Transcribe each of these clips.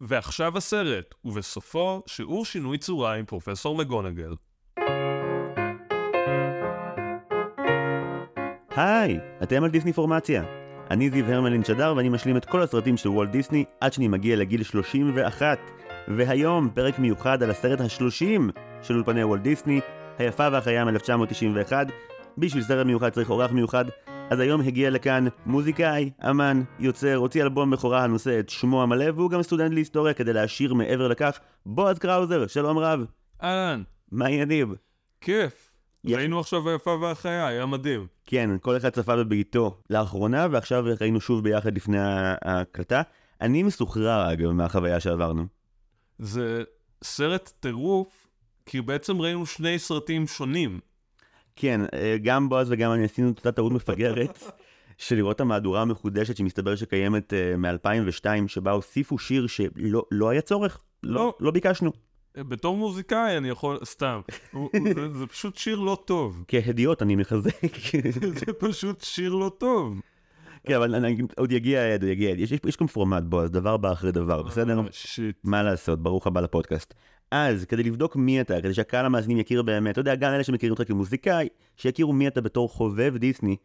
ועכשיו הסרט, ובסופו שיעור שינוי צורה עם פרופסור מגונגל. היי, אתם על דיסני פורמציה. אני זיו הרמלין שדר ואני משלים את כל הסרטים של וולט דיסני עד שאני מגיע לגיל 31. והיום פרק מיוחד על הסרט ה-30 של אולפני וולט דיסני, היפה והחיה מ-1991. בשביל סרט מיוחד צריך אורח מיוחד, אז היום הגיע לכאן מוזיקאי, אמן, יוצר, הוציא אלבום בכורה הנושא את שמו המלא והוא גם סטודנט להיסטוריה כדי להשאיר מעבר לכך, בועז קראוזר, שלום רב. אהלן, מה העניינים? כיף. יש- ראינו עכשיו היפה והחיה, היה מדהים. כן, כל אחד צפה בביתו לאחרונה, ועכשיו ראינו שוב ביחד לפני ההקלטה. אני מסוחרר אגב מהחוויה שעברנו. זה סרט טירוף, כי בעצם ראינו שני סרטים שונים. כן, אה, גם בועז וגם אני עשינו את אותה טעות מפגרת, של לראות את המהדורה המחודשת שמסתבר שקיימת מ-2002, שבה הוסיפו שיר שלא לא היה צורך, לא, לא. לא ביקשנו. בתור מוזיקאי אני יכול, סתם, הוא- זה- זה פשוט שיר לא טוב. כהדיוט אני מחזק. זה פשוט שיר לא טוב. כן, אבל אני- עוד יגיע העד, עוד יגיע העד. יש, יש, יש כאן פורמט, בועז, דבר בא אחרי דבר, בסדר? אה, שיט. מה לעשות, ברוך הבא לפודקאסט. אז, כדי לבדוק מי אתה, כדי שהקהל המאזינים יכיר באמת, אתה יודע, גם אלה שמכירים אותך כמוזיקאי, שיכירו מי אתה בתור חובב דיסני.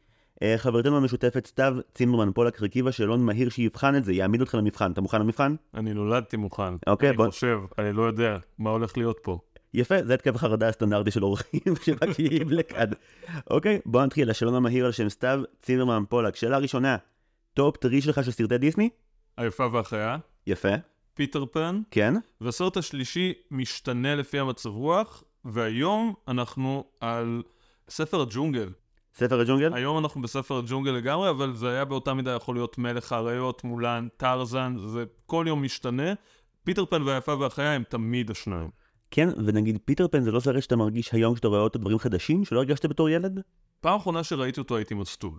אה, חברתנו המשותפת סתיו צימרמן פולק הרכיבה שאלון מהיר שיבחן את זה, יעמיד אותך למבחן. אתה מוכן למבחן? אני נולדתי מוכן. אוקיי, אני בוא- חושב, אני לא יודע מה הולך להיות פה. יפה, זה התקף החרדה הסטנדרטי של אורחים שמגיעים לכאן. אוקיי, בוא נתחיל, השאלון המהיר על שם סתיו צימרמן פולק. שאלה ראשונה, top three שלך של סרטי דיסני? היפה והחיה, יפה, פיטר פן, כן. והסרט השלישי משתנה לפי המצב רוח, והיום אנחנו על ספר הג'ונגל. ספר הג'ונגל? היום אנחנו בספר הג'ונגל לגמרי, אבל זה היה באותה מידה יכול להיות מלך האריות, מולן, טרזן, זה כל יום משתנה. פיטר פן והיפה והחיה הם תמיד השניים. כן, ונגיד פיטר פן זה לא סרט שאתה מרגיש היום כשאתה רואה אותו דברים חדשים שלא הרגשת בתור ילד? פעם אחרונה שראיתי אותו הייתי מסטול.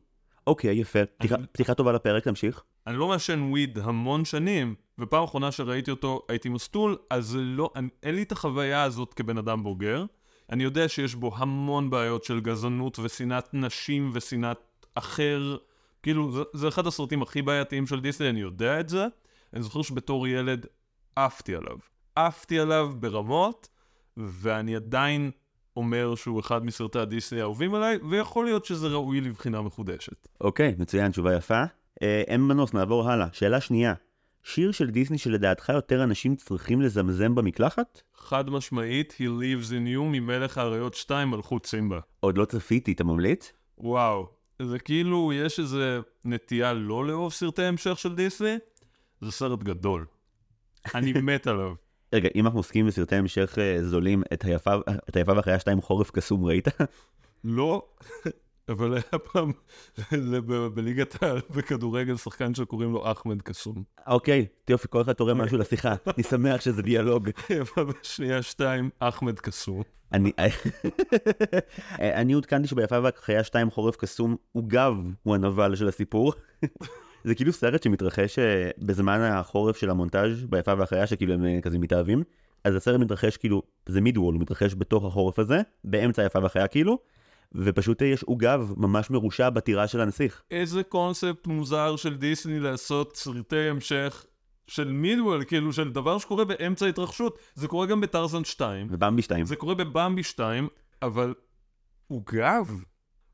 אוקיי, יפה. פתיחה, אני- פתיחה טובה לפרק, תמשיך. אני לא מעשן weed המון שנים, ופעם אחרונה שראיתי אותו הייתי מסטול, אז לא, אני, אין לי את החוויה הזאת כבן אדם בוגר. אני יודע שיש בו המון בעיות של גזענות ושנאת נשים ושנאת אחר. כאילו, זה, זה אחד הסרטים הכי בעייתיים של דיסני, אני יודע את זה. אני זוכר שבתור ילד עפתי עליו. עפתי עליו ברמות, ואני עדיין אומר שהוא אחד מסרטי הדיסני האהובים עליי, ויכול להיות שזה ראוי לבחינה מחודשת. אוקיי, מצוין, תשובה יפה. אה, אין מנוס, נעבור הלאה. שאלה שנייה, שיר של דיסני שלדעתך יותר אנשים צריכים לזמזם במקלחת? חד משמעית, He lives in you ממלך האריות 2 מלכות סימבה. עוד לא צפיתי, אתה ממליץ? וואו, זה כאילו, יש איזה נטייה לא לאהוב סרטי המשך של דיסני, זה סרט גדול. אני מת עליו. רגע, אם אנחנו עוסקים בסרטי המשך אה, זולים, את היפה, את היפה והחיה 2 חורף קסום ראית? לא, אבל היה פעם בליגת העל בכדורגל שחקן שקוראים לו אחמד קסום. אוקיי, יופי, כל אחד תורם משהו לשיחה. אני שמח שזה דיאלוג. יפה בשנייה שתיים, אחמד קסום. אני, עודכנתי שביפה והחיה 2 חורף קסום, עוגב הוא הנבל של הסיפור. זה כאילו סרט שמתרחש אה, בזמן החורף של המונטאז' ביפה והחיה שכאילו הם אה, כזה מתאהבים. אז הסרט מתרחש כאילו, זה מידוול, הוא מתרחש בתוך החורף הזה, באמצע היפה והחיה כאילו, ופשוט יש עוגב ממש מרושע בטירה של הנסיך. איזה קונספט מוזר של דיסני לעשות סרטי המשך של מידוול, כאילו של דבר שקורה באמצע התרחשות. זה קורה גם בטרזן 2, ובמבי 2. זה קורה בבמבי 2, אבל עוגב,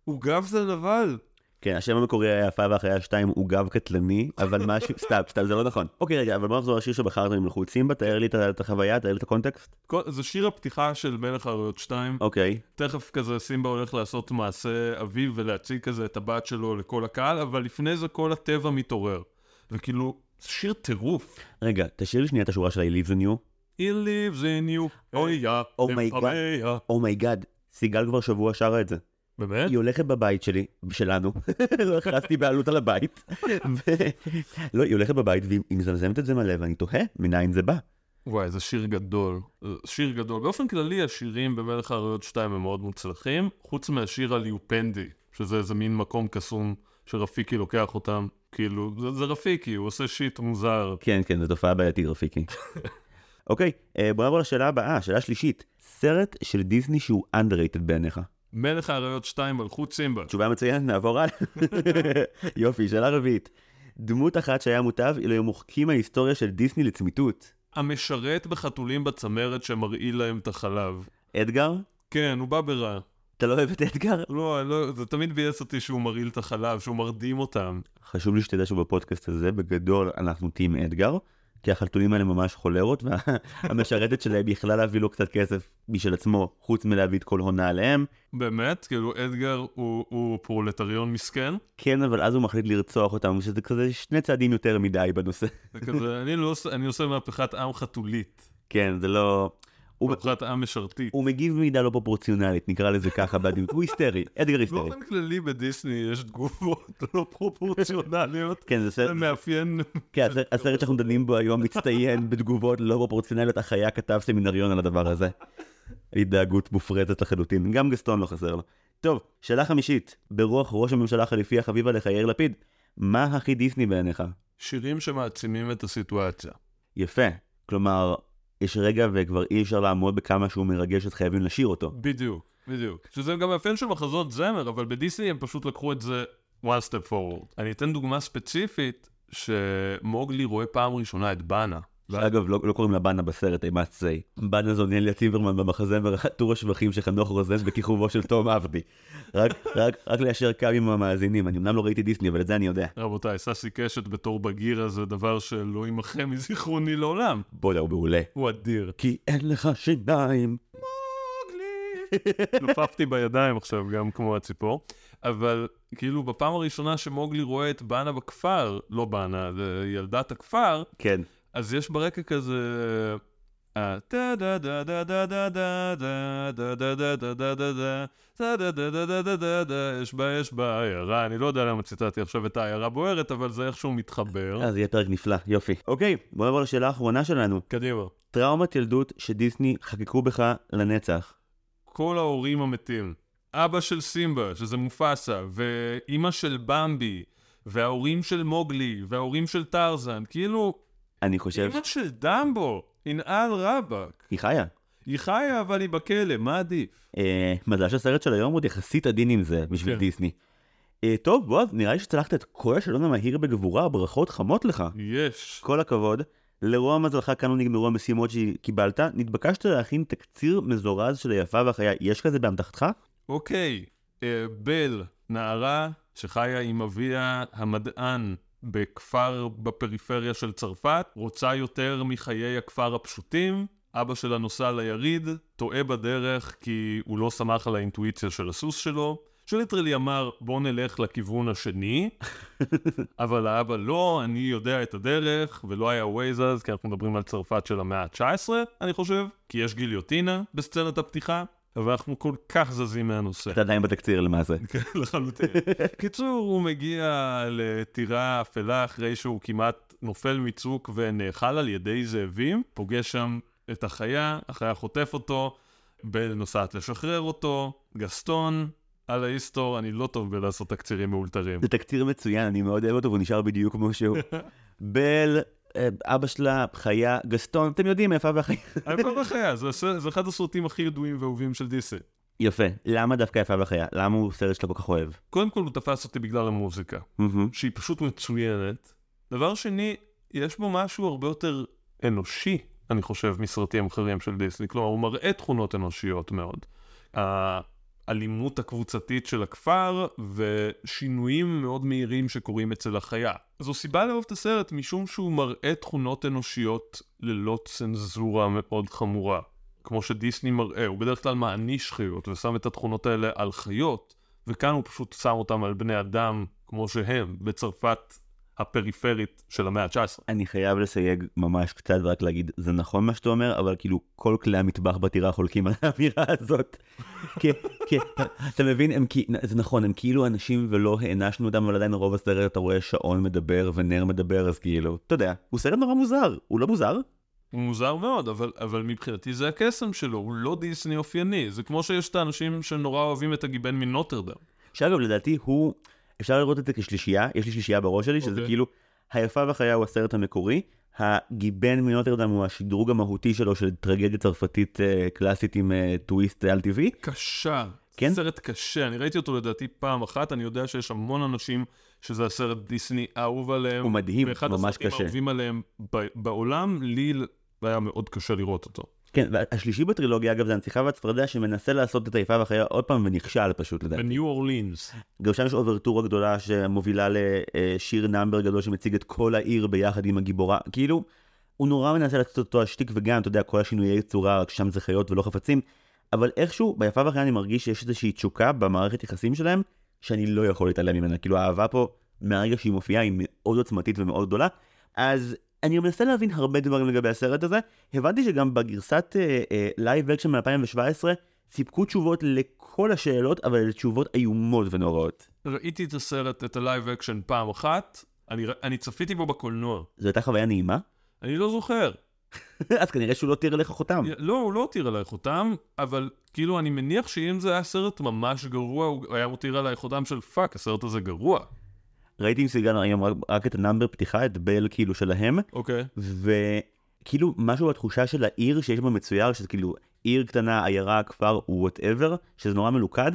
עוגב זה נבל. כן, השם המקורי היה יפה והחיה 2 עוגב קטלני, אבל משהו, סתם, סתם, זה לא נכון. אוקיי, רגע, אבל בוא נחזור לשיר שבחרת ממלכות סימבה, תאר לי את החוויה, תאר לי את הקונטקסט. זה שיר הפתיחה של מלך האריות 2. אוקיי. תכף כזה סימבה הולך לעשות מעשה אביב ולהציג כזה את הבת שלו לכל הקהל, אבל לפני זה כל הטבע מתעורר. וכאילו, שיר טירוף. רגע, תשאיר לי שנייה את השורה של I live in you. He lives in you, אוי יא, Oh my God. לפמיה. oh my God, סיגל כבר שבוע שרה את זה. באמת? היא הולכת בבית שלי, שלנו, לא הכרזתי בעלות על הבית. ו- לא, היא הולכת בבית והיא היא מזמזמת את זה מלא, ואני תוהה, מניין זה בא. וואי, זה שיר גדול. שיר גדול. באופן כללי, השירים במלך האריות 2 הם מאוד מוצלחים, חוץ מהשיר על יופנדי, שזה איזה מין מקום קסום שרפיקי לוקח אותם. כאילו, זה, זה רפיקי, הוא עושה shit מוזר. כן, כן, זו תופעה בעייתית, רפיקי. אוקיי, אה, בוא נעבור לשאלה הבאה, שאלה שלישית. סרט של דיסני שהוא underrated בעיניך. מלך האריות 2 מלכות סימבה. תשובה מצוינת, נעבור הלאה. יופי, שאלה רביעית. דמות אחת שהיה מוטב, אילו היו מוחקים מההיסטוריה של דיסני לצמיתות. המשרת בחתולים בצמרת שמרעיל להם את החלב. אדגר? כן, הוא בא ברע. אתה לא אוהב את אדגר? לא, לא, זה תמיד ביאס אותי שהוא מרעיל את החלב, שהוא מרדים אותם. חשוב לי שתדע שבפודקאסט הזה, בגדול, אנחנו טים אדגר, כי החלטונים האלה ממש חולרות, והמשרתת שלהם יכלה להביא לו קצת כסף משל עצמו, חוץ מלהביא את כל הונה עליהם. באמת? כאילו, אדגר הוא, הוא פרולטריון מסכן? כן, אבל אז הוא מחליט לרצוח אותם, שזה כזה שני צעדים יותר מדי בנושא. זה כזה, אני, לא, אני עושה מהפכת עם חתולית. כן, זה לא... הוא מבחינת עם משרתית. הוא מגיב במידה לא פרופורציונלית, נקרא לזה ככה בעדינות. הוא היסטרי, אדגר היסטרי. באופן כללי בדיסני יש תגובות לא פרופורציונליות. כן, זה סרט... זה מאפיין... כן, הסרט שאנחנו דנים בו היום מצטיין בתגובות לא פרופורציונליות. החיה כתב סמינריון על הדבר הזה. התדאגות מופרטת לחלוטין. גם גסטון לא חסר לו. טוב, שאלה חמישית. ברוח ראש הממשלה החליפי החביב עליך יאיר לפיד, מה הכי דיסני בעיניך? שירים שמעצימים את הסיטואציה. יפה. כלומר, יש רגע וכבר אי אפשר לעמוד בכמה שהוא מרגש, אז חייבים לשיר אותו. בדיוק, בדיוק. שזה גם מאפיין של מחזות זמר, אבל בדיסני הם פשוט לקחו את זה one step forward. אני אתן דוגמה ספציפית, שמוגלי רואה פעם ראשונה את באנה. אגב, לא, לא קוראים לה באנה בסרט, I must say. באנה זו נליה טיברמן במחזמר טור השבחים של חנוך רוזן בכיכובו של תום אבדי. רק, רק, רק ליישר קו עם המאזינים, אני אמנם לא ראיתי דיסני, אבל את זה אני יודע. רבותיי, ססי קשת בתור בגירה זה דבר שלא יימחה מזיכרוני לעולם. בוא'נה, הוא מעולה. הוא אדיר. כי אין לך שיניים. נופפתי בידיים עכשיו, גם כמו הציפור. אבל כאילו בפעם הראשונה שמוגלי רואה את באנה בכפר, לא באנה, זה ילדת הכפר, כן. אז יש ברקע כזה... יש בה, יש בה עיירה, אני לא יודע למה ציטטתי עכשיו את העיירה בוערת, אבל זה איכשהו מתחבר. אז יהיה פרק נפלא, יופי. אוקיי, בוא נעבור לשאלה האחרונה שלנו. קדימה. טראומת ילדות שדיסני חקקו בך לנצח. כל ההורים המתים. אבא של סימבה, שזה מופסה, ואימא של במבי, וההורים של מוגלי, וההורים של טרזן, כאילו... אני חושב... אמא של דמבו, ינעל רבאק. היא חיה. היא חיה אבל היא בכלא, מה עדיף? אה, מזל שהסרט של היום עוד יחסית עדין עם זה בשביל כן. דיסני. אה, טוב, בועז, נראה לי שצלחת את כל השאלון המהיר בגבורה, ברכות חמות לך. יש. כל הכבוד. לרוע מזלך כאן לא נגמרו המשימות שקיבלת, נתבקשת להכין תקציר מזורז של היפה והחיה, יש כזה באמתחתך? אוקיי, אה, בל, נערה שחיה עם אביה המדען בכפר בפריפריה של צרפת, רוצה יותר מחיי הכפר הפשוטים, אבא שלה נוסע ליריד, טועה בדרך כי הוא לא סמך על האינטואיציה של הסוס שלו, שליטרלי אמר בוא נלך לכיוון השני, אבל האבא לא, אני יודע את הדרך, ולא היה ווייז אז, כי אנחנו מדברים על צרפת של המאה ה-19, אני חושב, כי יש גיליוטינה בסצנת הפתיחה, אבל אנחנו כל כך זזים מהנושא. אתה עדיין בתקציר למעשה. כן, לחלוטין. קיצור, הוא מגיע לטירה אפלה אחרי שהוא כמעט נופל מצוק ונאכל על ידי זאבים, פוגש שם את החיה, החיה חוטף אותו, בל נוסעת לשחרר אותו, גסטון, על ההיסטור, אני לא טוב בלעשות תקצירים מאולתרים. זה תקציר מצוין, אני מאוד אוהב אותו, והוא נשאר בדיוק כמו שהוא. בל, אבא שלה, חיה, גסטון, אתם יודעים איפה והחיה. היפה והחיה, זה, זה אחד הסרטים הכי ידועים ואהובים של דיסי. יפה, למה דווקא איפה והחיה? למה הוא סרט שאתה כל כך אוהב? קודם כל הוא תפס אותי בגלל המוזיקה, מהמם. שהיא פשוט מצוינת. דבר שני, יש בו משהו הרבה יותר אנושי, אני חושב, מסרטים אחרים של דיסני. כלומר, הוא מראה תכונות אנושיות מאוד. האלימות הקבוצתית של הכפר ושינויים מאוד מהירים שקורים אצל החיה. זו סיבה לאהוב את הסרט משום שהוא מראה תכונות אנושיות ללא צנזורה מאוד חמורה. כמו שדיסני מראה, הוא בדרך כלל מעניש חיות ושם את התכונות האלה על חיות, וכאן הוא פשוט שם אותם על בני אדם כמו שהם, בצרפת הפריפרית של המאה ה-19. אני חייב לסייג ממש קצת ורק להגיד, זה נכון מה שאתה אומר, אבל כאילו כל כלי המטבח בטירה חולקים על האמירה הזאת. כי, כי, אתה מבין, הם, זה נכון, הם כאילו אנשים ולא הענשנו אותם, אבל עדיין רוב הסרט אתה רואה שעון מדבר ונר מדבר, אז כאילו, אתה יודע, הוא סרט נורא מוזר, הוא לא מוזר? הוא מוזר מאוד, אבל, אבל מבחינתי זה הקסם שלו, הוא לא דיסני אופייני. זה כמו שיש את האנשים שנורא אוהבים את הגיבן מנוטרדם. שאגב, לדעתי הוא, אפשר לראות את זה כשלישייה, יש לי שלישייה בראש שלי, שזה אוקיי. כאילו, היפה והחיה הוא הסרט המקורי, הגיבן מנוטרדם הוא השדרוג המהותי שלו של טרגדיה צרפתית אה, קלאסית עם אה, טוויסט על טבעי. קשה. כן? סרט קשה, אני ראיתי אותו לדעתי פעם אחת, אני יודע שיש המון אנשים שזה הסרט דיסני האהוב עליהם. הוא מדהים, ואחד ממש הסרטים קשה. האהובים עליהם בעולם, לי היה מאוד קשה לראות אותו. כן, והשלישי בטרילוגיה אגב זה הנציחה והצפרדע שמנסה לעשות את היפה והחיה עוד פעם ונכשל פשוט לדעתי. בניו אורלינס. גם שם יש אוברטורה גדולה שמובילה לשיר number גדול שמציג את כל העיר ביחד עם הגיבורה, כאילו, הוא נורא מנסה לעשות אותו השטיק וגם, אתה יודע, כל השינויי צורה, רק ששם זה חיות ולא חפצים, אבל איכשהו, ביפה והחיה אני מרגיש שיש איזושהי תשוקה במערכת יחסים שלהם, שאני לא יכול להתעלם ממנה, כאילו האהבה פה, מהרגע שהיא מופיעה, היא מאוד עוצמתית ומאוד גדולה, אז אני מנסה להבין הרבה דברים לגבי הסרט הזה, הבנתי שגם בגרסת live action מ-2017, סיפקו תשובות לכל השאלות, אבל אלה תשובות איומות ונוראות. ראיתי את הסרט, את ה live action פעם אחת, אני, אני צפיתי בו בקולנוע. זו הייתה חוויה נעימה? אני לא זוכר. אז כנראה שהוא לא הותיר עליך חותם. לא, הוא לא הותיר עליי חותם, אבל כאילו אני מניח שאם זה היה סרט ממש גרוע, הוא היה מותיר עליי חותם של fuck, הסרט הזה גרוע. ראיתי עם סיגל היום רק, רק את ה number פתיחה, את בל כאילו שלהם, אוקיי. וכאילו משהו בתחושה של העיר שיש בה מצויר, שזה כאילו עיר קטנה, עיירה, כפר, whatever, שזה נורא מלוכד,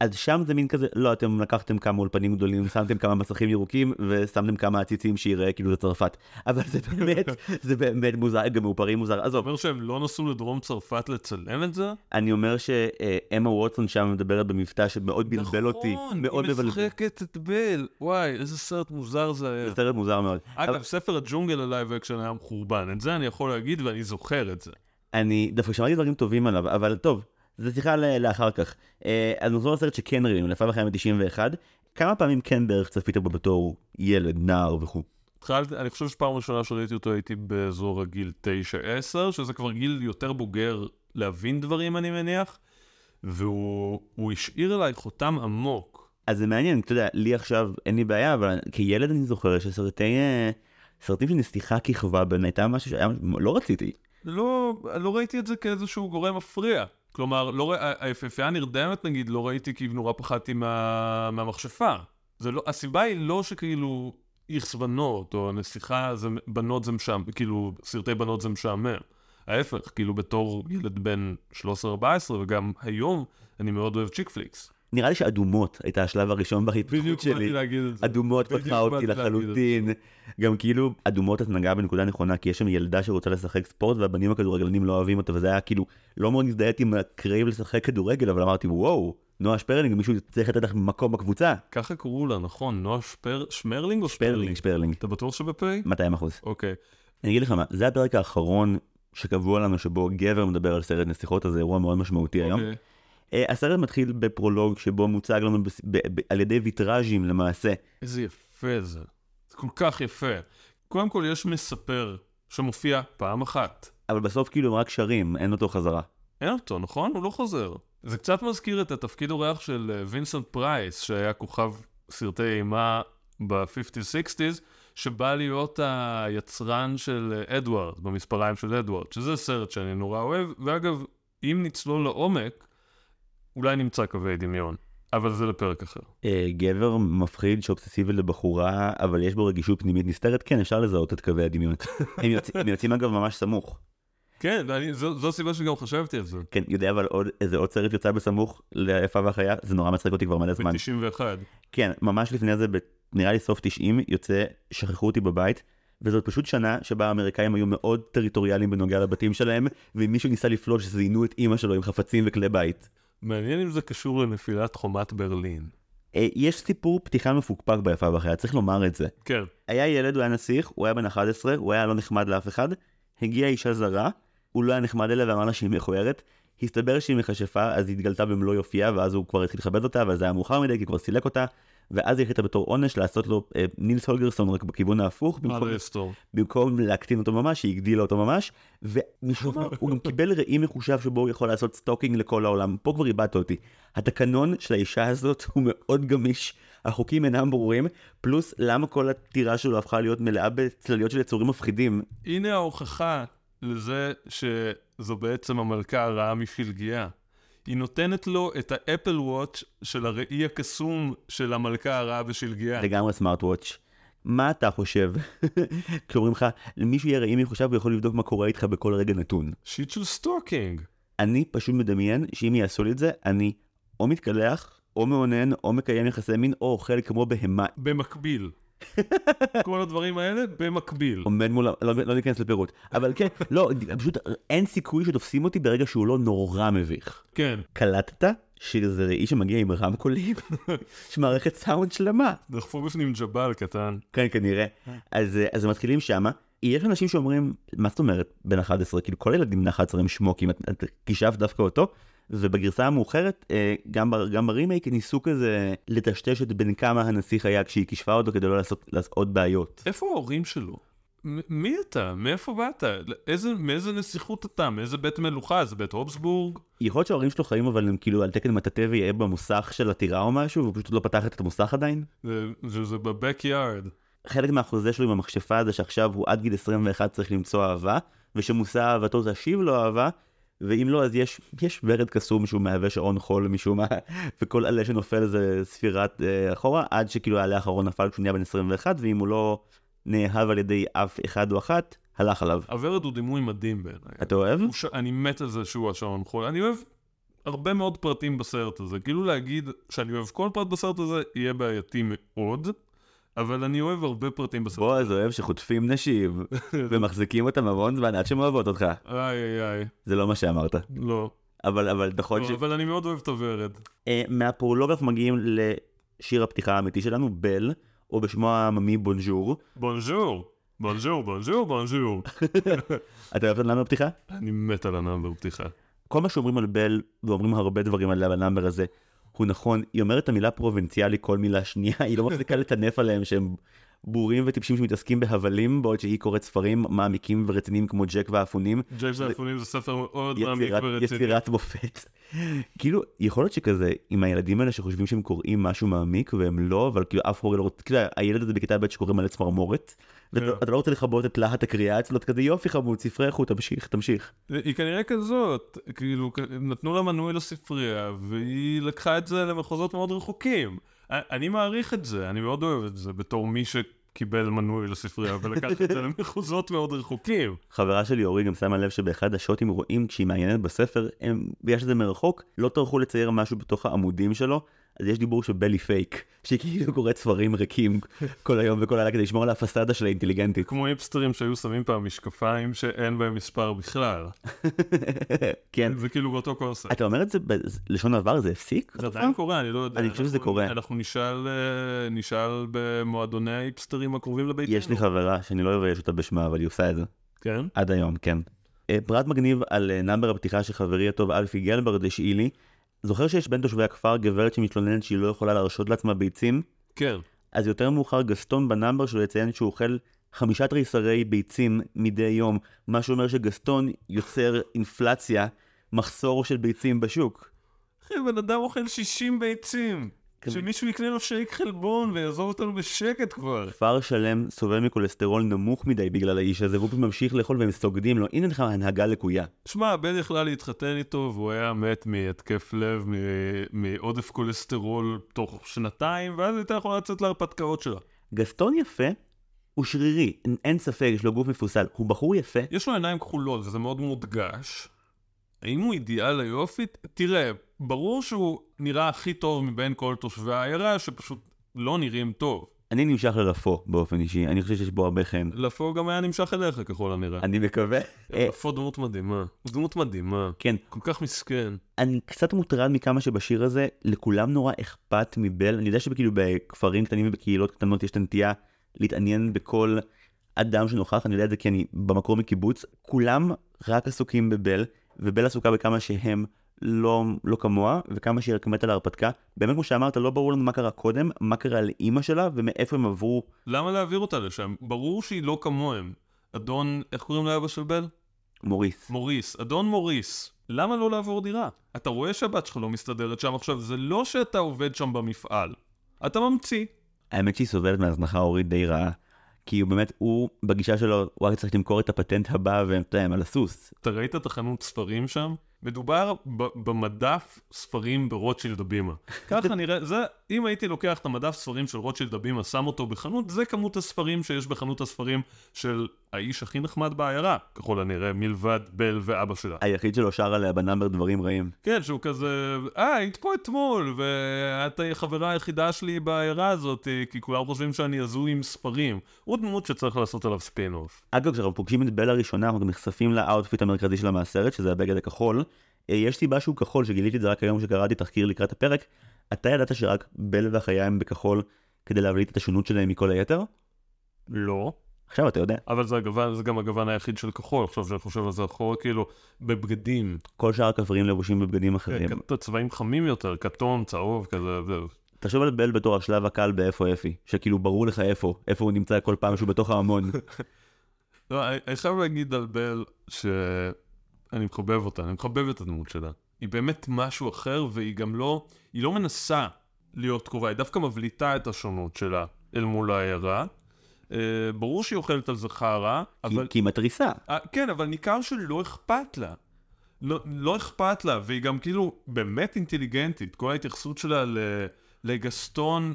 אז שם זה מין כזה, לא, אתם לקחתם כמה אולפנים גדולים, שמתם כמה מסכים ירוקים, ושמתם כמה עציצים שיראה כאילו זה צרפת. אבל זה באמת, זה באמת מוזר, גם מאופרים מוזר. אתה עזוב, אומר שהם לא נסעו לדרום צרפת לצלם את זה? אני אומר שאמה ווטסון שם מדברת במבטא שמאוד בלבל אותי, נכון, היא. משחקת את בל. וואי, איזה סרט מוזר זה היה. זה סרט מוזר מאוד. אגב, ספר הג'ונגל ה live action היה מחורבן. את זה אני יכול להגיד ואני זוכר את זה. אני דווקא שמעתי דברים טובים עליו, אבל טוב, זו שיחה לאחר כך. אה, אז נחזור לסרט שכן ראינו, לפעמים בחיים ב-91. כמה פעמים כן בערך צפית בו בתור ילד, נער וכו'. התחלתי, אני חושב שפעם ראשונה שראיתי אותו הייתי באזור הגיל 9-10, שזה כבר גיל יותר בוגר להבין דברים אני מניח, והוא הוא השאיר עליי חותם עמוק. אז זה מעניין, אתה יודע, לי עכשיו אין לי בעיה, אבל כילד אני זוכר שסרטי... אה, סרטים של נסיכה כיכבה בין הייתה משהו שהיה, לא רציתי. לא, לא ראיתי את זה כאיזשהו גורם מפריע. כלומר, לא, ר- היפהפייה נרדמת נגיד, לא ראיתי כי נורא פחדתי מה, מהמכשפה. לא, הסיבה היא לא שכאילו איכס בנות, או נסיכה זה, בנות זה משעמם, כאילו סרטי בנות זה משעמם. ההפך, כאילו בתור ילד בן 13-14, וגם היום אני מאוד אוהב צ'יק פליקס. נראה לי שאדומות הייתה השלב הראשון בהתפתחות שלי. להגיד את זה. אדומות בדיוק פתחה אותי באתי. לחלוטין. גם כאילו, אדומות את נגעה בנקודה נכונה, כי יש שם ילדה שרוצה לשחק ספורט והבנים הכדורגלנים לא אוהבים אותה, וזה היה כאילו, לא מאוד הזדהיתי עם הקרייב לשחק כדורגל, אבל אמרתי, וואו, נועה שפרלינג, מישהו צריך לתת לך מקום בקבוצה. ככה קראו לה, נכון? נועה שפר... שמרלינג או שפרלינג, שפרלינג? אתה בטוח שבפ'? 200 אחוז. אוקיי. אני אגיד לך מה, זה הפרק האחרון שקבוע לנו שבו גבר מדבר על סרט נסיכות, אז זה אירוע מאוד משמעותי היום. אה, הסרט מתחיל בפרולוג שבו מוצג לנו בס- ב- ב- על ידי ויטראז'ים למעשה. איזה יפה זה. זה כל כך יפה. קודם כל יש מספר שמופיע פעם אחת. אבל בסוף כאילו הם רק שרים, אין אותו חזרה. אין אותו, נכון? הוא לא חוזר. זה קצת מזכיר את התפקיד אורח של אה, וינסנט פרייס, שהיה כוכב סרטי אימה ב-50-60's, שבא להיות היצרן של אה, אדוארד, במספריים של אדוארד, שזה סרט שאני נורא אוהב, ואגב, אם נצלול לעומק, אולי נמצא קווי דמיון, אבל זה לפרק אחר. אה, גבר מפחיד שאובססיבי לבחורה, אבל יש בו רגישות פנימית נסתרת, כן, אפשר לזהות את קווי הדמיון. הם, יוצא, הם יוצאים אגב ממש סמוך. כן, ואני, זו, זו הסיבה שגם חשבתי על זה. כן, יודע אבל עוד איזה עוד סרט יצא בסמוך ליפה והחיה, זה נורא מצחיק אותי כבר מלא זמן. ב-91. כן, ממש לפני זה, ב- נראה לי סוף 90, יוצא שכחו אותי בבית, וזאת פשוט שנה שבה האמריקאים היו מאוד טריטוריאליים בנוגע לבתים שלהם, ואם מישהו ניסה לפלוש, זיינו את אימא שלו עם חפצים וכלי בית. מעניין אם זה קשור לנפילת חומת ברלין. אה, יש סיפור פתיחה מפוקפק ביפה והחיה, צריך לומר את זה. כן. היה ילד, הוא היה נסיך, הוא היה בן 11, הוא היה לא נחמד לאף אחד, הגיעה אישה זרה, הוא לא היה נחמד אליה ואמר לה שהיא מכוערת, הסתבר שהיא מכשפה, אז היא התגלתה במלוא יופייה, ואז הוא כבר התחיל לכבד אותה, אבל זה היה מאוחר מדי, כי כבר סילק אותה, ואז היא החליטה בתור עונש לעשות לו אה, נילס הולגרסון רק בכיוון ההפוך, במקום. במקום להקטין אותו ממש, היא הגדילה אותו ממש, ומשום מה הוא גם קיבל ראי מחושב שבו הוא יכול לעשות stalking לכל העולם, פה כבר איבדת אותי. התקנון של האישה הזאת הוא מאוד גמיש, החוקים אינם ברורים, פלוס למה כל הטירה שלו הפכה להיות מלאה בצלליות של יצורים מפחידים. הנה ההוכחה לזה שזו בעצם המלכה הרעה משלגיה. היא נותנת לו את ה Apple Watch של הראי הקסום של המלכה הרעה בשלגיה. לגמרי smart watch. מה אתה חושב? כשאומרים לך, למישהו יהיה ראי מחושב הוא יכול לבדוק מה קורה איתך בכל רגע נתון. shit של stalking. אני פשוט מדמיין שאם יעשו לי את זה, אני או מתקלח, או מאונן, או מקיים יחסי מין, או אוכל כמו בהמה. במקביל. כל הדברים האלה במקביל. עומד מול, לא, לא ניכנס לפירוט. אבל כן, לא, פשוט אין סיכוי שתופסים אותי ברגע שהוא לא נורא מביך. כן, קלטת שזה ראי שמגיע עם רמקולים? יש מערכת סאונד שלמה. דחפו בפנים ג'בל קטן. כן, כנראה. אז, אז הם מתחילים שמה. יש אנשים שאומרים, מה זאת אומרת בן 11? כאילו כל הילדים בני 11 הם שמוקים, את, את גישבת דווקא אותו. ובגרסה המאוחרת, אה, גם, ב- גם ברימייק, ניסו כזה לטשטש את בין כמה הנסיך היה כשהיא כישפה אותו כדי לא לעשות, לעשות עוד בעיות. איפה ההורים שלו? מי אתה? מאיפה באת? איזה, מאיזה נסיכות אתה? מאיזה בית מלוכה? זה בית הובסבורג? יכול להיות שההורים שלו חיים אבל הם כאילו על תקן מטאטא ויהיה במוסך של הטירה או משהו, והוא פשוט לא פתח את המוסך עדיין. זה, זה, זה בבק-יארד. חלק מהחוזה שלו עם המכשפה זה שעכשיו הוא עד גיל 21 צריך למצוא אהבה, ושמושא אהבתו תשיב לו אהבה, ואם לא אז יש, יש ורד קסום שהוא מהווה שעון חול משום מה, וכל עלה שנופל זה ספירת אה, אחורה, עד שכאילו העלה האחרון נפל כשהוא נהיה בן 21, ואם הוא לא נאהב על ידי אף אחד או אחת, הלך עליו. הוורד הוא דימוי מדהים בעיניי. אתה אוהב? ש... אני מת על זה שהוא השעון חול. אני אוהב הרבה מאוד פרטים בסרט הזה. כאילו להגיד שאני אוהב כל פרט בסרט הזה יהיה בעייתי מאוד, אבל אני אוהב הרבה פרטים בסרט. בועז אוהב שחוטפים נשים ומחזיקים אותם המון זמן עד שהן אוהבות אותך. איי איי איי, זה לא מה שאמרת. לא. אבל אבל נכון ש... לא, אבל אני מאוד אוהב את הוורד. אה, מהפרולוג אנחנו מגיעים לשיר הפתיחה האמיתי שלנו, בל, או בשמו העממי bonjour. Bonjour. Bonjour, bonjour, bonjour. אתה אוהב את ה number פתיחה? אני מת על ה number פתיחה. כל מה שאומרים על בל, ואומרים הרבה דברים עליה ב number הזה, הוא נכון. היא אומרת את המילה פרובינציאלי כל מילה שנייה, היא לא מפסיקה לטנף עליהם שהם בורים וטיפשים שמתעסקים בהבלים, בעוד שהיא קוראת ספרים מעמיקים ורציניים כמו ג'ק והאפונים. ג'יימס זה- האפונים זה ספר מאוד מעמיק ורציני. יצירת מופת. כאילו, יכול להיות שכזה, עם הילדים האלה שחושבים שהם קוראים משהו מעמיק והם לא, אבל כאילו אף הורה לא רוצה, כאילו, הילד הזה בכיתה ב' שקורא מלא צמרמורת. ואתה לא רוצה לכבות את להט הקריאה אצלו, כזה יופי חמוד, ספרי איכות, תמשיך, תמשיך. היא כנראה כזאת, כאילו, נתנו לה מנוי לספרייה, והיא לקחה את זה למחוזות מאוד רחוקים. אני מעריך את זה, אני מאוד אוהב את זה, בתור מי שקיבל מנוי לספרייה, ולקח את זה למחוזות מאוד רחוקים. חברה שלי אורי גם שמה לב שבאחד השוטים רואים כשהיא מעיינת בספר, הם, בגלל שזה מרחוק, לא טרחו לצייר משהו בתוך העמודים שלו, אז יש דיבור שבלי פייק, שהיא כאילו קוראת ספרים ריקים כל היום וכל הלילה כדי לשמור על הפסאדה שלה אינטליגנטית. כמו היפסטרים שהיו שמים פעם משקפיים שאין בהם מספר בכלל. כן. זה כאילו באותו קונספט. אתה אומר את זה בלשון עבר, זה הפסיק? זה עדיין קורה, אני לא יודע. אני חושב שזה קורה. אנחנו נשאל, אה, במועדוני ההיפסטרים הקרובים לביתנו. יש לי חברה שאני לא אבייש אותה בשמה, אבל היא עושה את זה. כן? עד היום, כן. אה, פרט מגניב על אה, נאמבר הפתיחה של חברי הטוב אלפי גלברד השאיל לי. זוכר שיש בין תושבי הכפר גברת שמתלוננת שהיא לא יכולה להרשות לעצמה ביצים? כן. אז יותר מאוחר גסטון בנאמבר שלו יציין שהוא אוכל חמישה תריסרי ביצים מדי יום, מה שאומר שגסטון יוצר אינפלציה, מחסור של ביצים בשוק. אחי, בן אדם אוכל 60 ביצים. שמישהו יקנה לו שייק חלבון ויעזוב אותנו בשקט כבר. כפר שלם סובל מכולסטרול נמוך מדי בגלל האיש הזה, והוא ממשיך לאכול והם סוגדים לו, הנה לך הנהגה לקויה. שמע, הבן יכלה להתחתן איתו והוא היה מת מהתקף לב, מעודף כולסטרול תוך שנתיים, ואז הייתה יכולה לצאת להרפתקאות שלה. גסטון יפה, הוא שרירי, אין ספק, יש לו גוף מפוסל, הוא בחור יפה, יש לו עיניים כחולות וזה מאוד מודגש. האם הוא אידיאל היופי? תראה, ברור שהוא נראה הכי טוב מבין כל תושבי העיירה, שפשוט לא נראים טוב. אני נמשך לרפו באופן אישי, אני חושב שיש בו הרבה חן. לפו גם היה נמשך אליך ככל הנראה. אני מקווה. לפו דמות מדהימה. דמות מדהימה. כן, כל כך מסכן. אני קצת מוטרד מכמה שבשיר הזה, לכולם נורא אכפת מבל. אני יודע שכאילו בכפרים קטנים ובקהילות קטנות יש את הנטייה להתעניין בכל אדם שנוכח, אני יודע את זה כי אני במקור מקיבוץ. כולם רק עסוקים בבל, ובל עסוקה בכמה שהם לא, לא כמוה, וכמה שהיא רק מתה להרפתקה. באמת, כמו שאמרת, לא ברור לנו מה קרה קודם, מה קרה לאימא שלה, ומאיפה הם עברו. למה להעביר אותה לשם? ברור שהיא לא כמוהם. אדון, איך קוראים לאבא של בל? מוריס. מוריס. אדון מוריס. למה לא לעבור דירה? אתה רואה שהבת שלך לא מסתדרת שם עכשיו, זה לא שאתה עובד שם במפעל. אתה ממציא. האמת שהיא סובלת מהזנחה הורית די רעה. כי הוא באמת, הוא, בגישה שלו, הוא רק צריך למכור את הפטנט הבא, והם, אתה יודע, על הסוס. אתה ראית את החנות ספרים שם? מדובר ב- במדף ספרים ברוטשילד הבימה. ככה נראה, זה, אם הייתי לוקח את המדף ספרים של רוטשילד הבימה, שם אותו בחנות, זה כמות הספרים שיש בחנות הספרים של האיש הכי נחמד בעיירה, ככל הנראה, מלבד בל ואבא שלה. היחיד שלא שר עליה ב number דברים רעים. כן, שהוא כזה, אה, היית פה אתמול, ואת החברה היחידה שלי בעיירה הזאת, כי כולם חושבים שאני הזוי עם ספרים. הוא דמות שצריך לעשות עליו ספין-אוף. אגב, כשאנחנו פוגשים את בל הראשונה, אנחנו גם נחשפים ל outfit המרכזי שלה מהסרט, שזה הבגד הכחול. אה, יש סיבה שהוא כחול, שגיליתי את זה רק היום שקראתי תחקיר לקראת הפרק. אתה ידעת שרק בל והחיה הם בכחול כדי להבליט את השונות שלהם מכל היתר? לא. עכשיו אתה יודע. אבל זה, הגוון, זה גם הגוון היחיד של כחול, עכשיו שאני חושב על זה אחורה, כאילו, בבגדים. כל שאר הכפרים לבושים בבגדים אחרים. כן, צבעים חמים יותר, כתום, צהוב, כזה, זהו. תחשוב על בל בתור השלב הקל באיפה אפי, שכאילו ברור לך איפה, איפה הוא נמצא כל פעם שהוא בתוך ההמון. לא, אני חייב להגיד על בל שאני מחבב אותה, אני מחבב את הדמות שלה. היא באמת משהו אחר, והיא גם לא, היא לא מנסה להיות קרובה, היא דווקא מבליטה את השונות שלה אל מול העיירה. Uh, ברור שהיא אוכלת על זה חרא, אבל... כי היא מתריסה. Uh, כן, אבל ניכר שלא אכפת לה. לא, לא אכפת לה, והיא גם כאילו באמת אינטליגנטית. כל ההתייחסות שלה לגסטון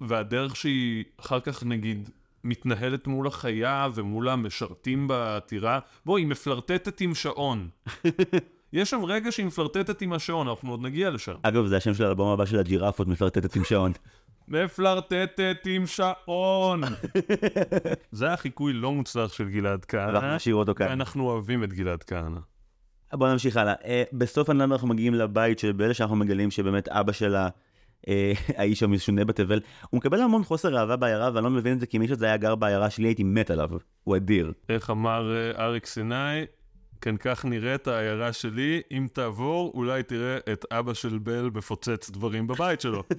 והדרך שהיא אחר כך נגיד מתנהלת מול החיה ומול המשרתים בעתירה. בוא, היא מפלרטטת עם שעון. יש שם רגע שהיא מפלרטטת עם השעון, אנחנו עוד נגיע לשם. אגב, זה השם של האלבום הבא של הג'ירפות, מפלרטטת עם שעון. מפלרטטת עם שעון. זה היה חיקוי לא מוצלח של גלעד כהנא. אנחנו נשאיר אותו כאן. ואנחנו אוהבים את גלעד כהנא. בוא נמשיך הלאה. Uh, בסוף הנאמר אנחנו מגיעים לבית של באלה שאנחנו מגלים שבאמת אבא שלה, uh, האיש המשונה בתבל, הוא מקבל המון חוסר אהבה בעיירה ואני לא מבין את זה כי מי שזה היה גר בעיירה שלי הייתי מת עליו. הוא אדיר. איך אמר uh, אריק סיני? כן, כך נראית העיירה שלי, אם תעבור, אולי תראה את אבא של בל מפוצץ דברים בבית שלו.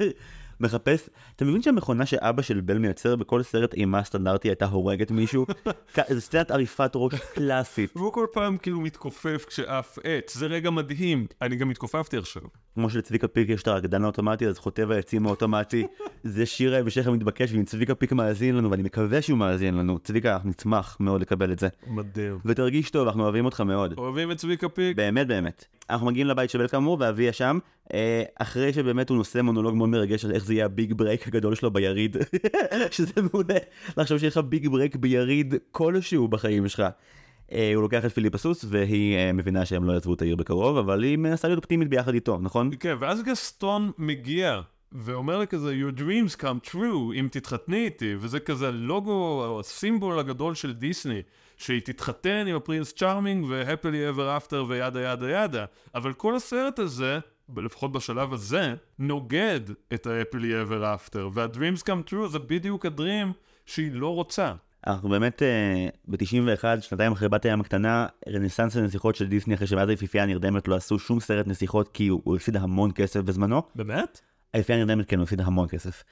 מחפש, אתה מבין שהמכונה שאבא של בל מייצר בכל סרט אימה סטנדרטי הייתה הורגת מישהו? זה סצנת עריפת ראש קלאסית. והוא כל פעם כאילו מתכופף כשעף עץ, זה רגע מדהים. אני גם התכופפתי עכשיו. כמו שלצביקה פיק יש את הרקדן האוטומטי, אז חוטב העצים האוטומטי. זה שיר ההמשך המתבקש, ואם צביקה פיק מאזין לנו, ואני מקווה שהוא מאזין לנו, צביקה, אנחנו נשמח מאוד לקבל את זה. מדהים. ותרגיש טוב, אנחנו אוהבים אותך מאוד. אוהבים את צביקה פיק? באמת באמת. אנחנו מגיעים לבית של בל כאמור, ואביה שם, אחרי שבאמת הוא נושא מונולוג מאוד מרגש על איך זה יהיה ה big break הגדול שלו ביריד, שזה מעולה לחשוב שיש לך big break ביריד כלשהו בחיים שלך. הוא לוקח את פיליפ הסוס והיא מבינה שהם לא יעזבו את העיר בקרוב, אבל היא מנסה להיות אופטימית ביחד איתו, נכון? כן, ואז גסטון מגיע. ואומר לה כזה, your dreams come true, אם תתחתני איתי, וזה כזה הלוגו, הסימבול הגדול של דיסני, שהיא תתחתן עם ה Prince Charming ו-happily ever after ו yada yada yada, אבל כל הסרט הזה, לפחות בשלב הזה, נוגד את ה-happily ever after, וה-dreams come true זה בדיוק הדרים שהיא לא רוצה. אנחנו באמת ב-91, שנתיים אחרי בת הים הקטנה, רנסאנס הנסיכות של דיסני אחרי שמאז היפיפייה הנרדמת לא עשו שום סרט נסיכות כי הוא הפסיד המון כסף בזמנו. באמת? היפייה הנרדמת כן, הוא הפסיד המון כסף.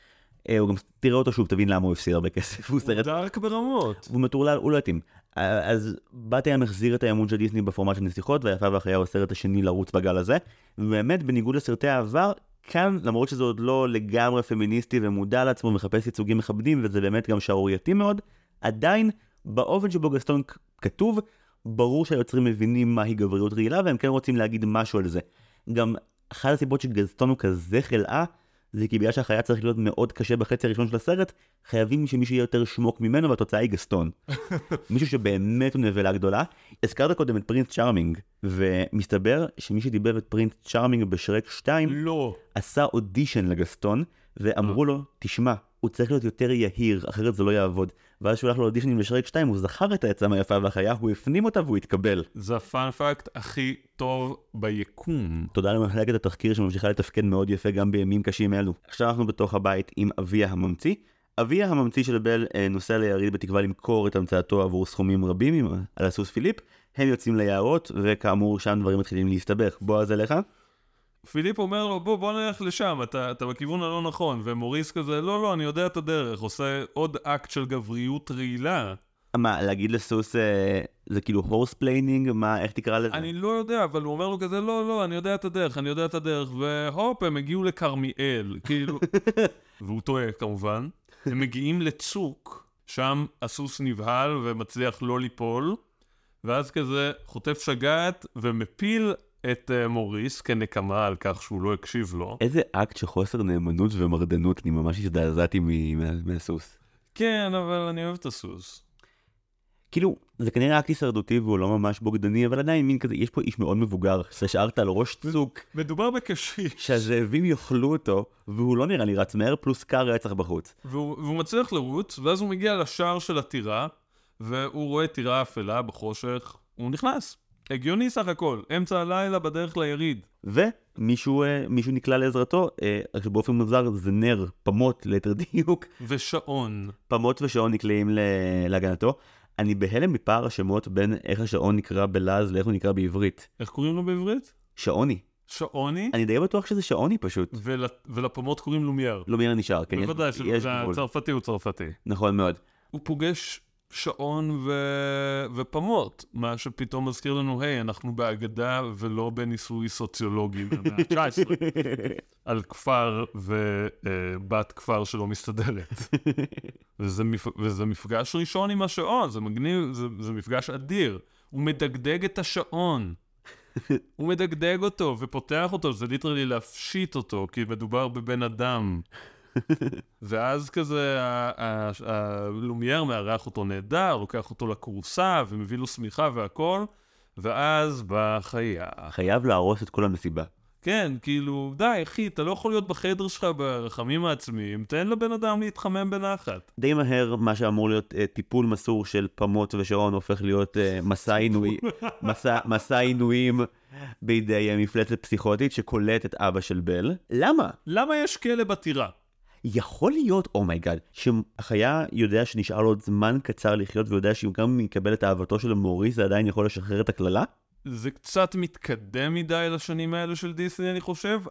הוא גם, תראה אותו שוב, תבין למה הוא הפסיד הרבה כסף. הוא סרט... הוא דארק ברמות. הוא מטורלל, הוא לא התאים. אז בת הים החזיר את האמון של דיסני בפורמט של נסיכות, והיפה והחיה הוא הסרט השני לרוץ בגל הזה. ובאמת, בניגוד לסרטי העבר, כאן, למרות שזה עוד לא לגמרי פמיניסטי ומודע לעצמו, מחפש ייצוגים מכבדים, וזה באמת גם שערורייתי מאוד, עדיין, באופן שבו גסטון כתוב, ברור שהיוצרים מבינים מהי גבריות רעילה, והם כן רוצים להגיד משהו על זה. גם אחת הסיבות שגסטון הוא כזה חלאה, זה כי בגלל שהחיה צריך להיות מאוד קשה בחצי הראשון של הסרט, חייבים שמישהו יהיה יותר שמוק ממנו, והתוצאה היא גסטון. מישהו שבאמת הוא נבלה גדולה. הזכרת קודם את Prince Charming, ומסתבר שמי שדיבר את Prince Charming בשרק 2, לא. עשה אודישן לגסטון, ואמרו לו, תשמע, הוא צריך להיות יותר יהיר, אחרת זה לא יעבוד. ואז שהוא הלך לאודישנים לשרק 2, הוא זכר את העצם היפה והחיה, הוא הפנים אותה והוא התקבל. זה ה fun fact הכי טוב ביקום. תודה למחלקת התחקיר שממשיכה לתפקד מאוד יפה גם בימים קשים אלו. עכשיו אנחנו בתוך הבית עם אביה הממציא. אביה הממציא של בל נוסע ליריד בתקווה למכור את המצאתו עבור סכומים רבים על הסוס פיליפ. הם יוצאים ליערות, וכאמור שם דברים מתחילים להסתבך. בועז אליך? פיליפ אומר לו, בוא, בוא נלך לשם, אתה, אתה בכיוון הלא נכון, ומוריס כזה, לא, לא, אני יודע את הדרך, עושה עוד אקט של גבריות רעילה. מה, להגיד לסוס, אה, זה כאילו הורס plaining? מה, איך תקרא לזה? אני לא יודע, אבל הוא אומר לו כזה, לא, לא, אני יודע את הדרך, אני יודע את הדרך, והופ, הם הגיעו לכרמיאל, כאילו, והוא טועה כמובן. הם מגיעים לצוק, שם הסוס נבהל ומצליח לא ליפול, ואז כזה חוטף שגעת ומפיל את uh, מוריס כנקמה על כך שהוא לא הקשיב לו. איזה אקט של חוסר נאמנות ומרדנות, אני ממש הזדעזעתי מהסוס. כן, אבל אני אוהב את הסוס. כאילו, זה כנראה אקט הישרדותי והוא לא ממש בוגדני, אבל עדיין מין כזה, יש פה איש מאוד מבוגר, שהשארת על ראש צוק, מדובר בקשיש, שהזאבים יאכלו אותו, והוא לא נראה לי רץ מהר, פלוס קר רצח בחוץ. והוא, והוא מצליח לרוץ, ואז הוא מגיע לשער של הטירה, והוא רואה טירה אפלה בחושך, הוא נכנס. הגיוני סך הכל, אמצע הלילה בדרך ליריד. ומישהו אה, נקלע לעזרתו, אה, רק שבאופן מוזר זה נר, פמות ליתר דיוק, ושעון. פמות ושעון נקלעים להגנתו. אני בהלם מפער השמות בין איך השעון נקרא בלעז לאיך הוא נקרא בעברית. איך קוראים לו בעברית? שעוני. שעוני, אני די בטוח שזה שעוני פשוט. ול, ולפמות קוראים לומייר. מי נשאר, כן? בוודאי, יש. שהצרפתי הוא צרפתי. נכון מאוד. הוא פוגש שעון ו... ופמות, מה שפתאום מזכיר לנו, היי, אנחנו באגדה ולא בניסוי סוציולוגי במאה ה-19, על כפר ובת כפר שלא מסתדרת. וזה, מפ... וזה מפגש ראשון עם השעון, זה מגניב, זה, זה מפגש אדיר. הוא מדגדג את השעון. הוא מדגדג אותו ופותח אותו, זה ליטרלי להפשיט אותו, כי מדובר בבן אדם. ואז כזה הלומייר מארח אותו נהדר, לוקח אותו לכורסה ומביא לו שמיכה והכל, ואז באה חיה. חייב להרוס את כל המסיבה. כן, כאילו, די, אחי, אתה לא יכול להיות בחדר שלך ברחמים העצמיים, תן לבן אדם להתחמם בנחת. די מהר מה שאמור להיות אה, טיפול מסור של פמוט ושעון הופך להיות אה, מסע עינוי, מסע, מסע עינויים בידי אה, מפלצת פסיכוטית שכולאת את אבא של בל. למה? למה יש כלא בטירה? יכול להיות, oh my god, שהחיה יודע שנשאר לו עוד זמן קצר לחיות ויודע שאם גם יקבל את אהבתו של מוריס זה עדיין יכול לשחרר את הקללה? זה קצת מתקדם מדי לשנים האלה של דיסני, אני חושב.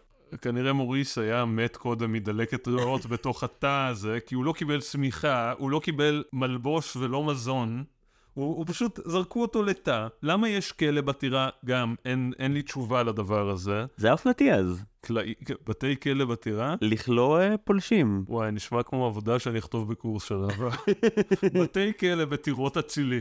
כנראה מוריס היה מת קודם מדלקת ריאות בתוך התא הזה, כי הוא לא קיבל שמיכה, הוא לא קיבל מלבוש ולא מזון. הוא, הוא פשוט, זרקו אותו לתא. למה יש כלא בטירה? גם, אין, אין לי תשובה לדבר הזה. זה אופנתי אז. קלעי, בתי כלא בטירה? לכלוא אה, פולשים. וואי, נשמע כמו עבודה שאני אכתוב בקורס שלה. בתי כלא בטירות אצילי.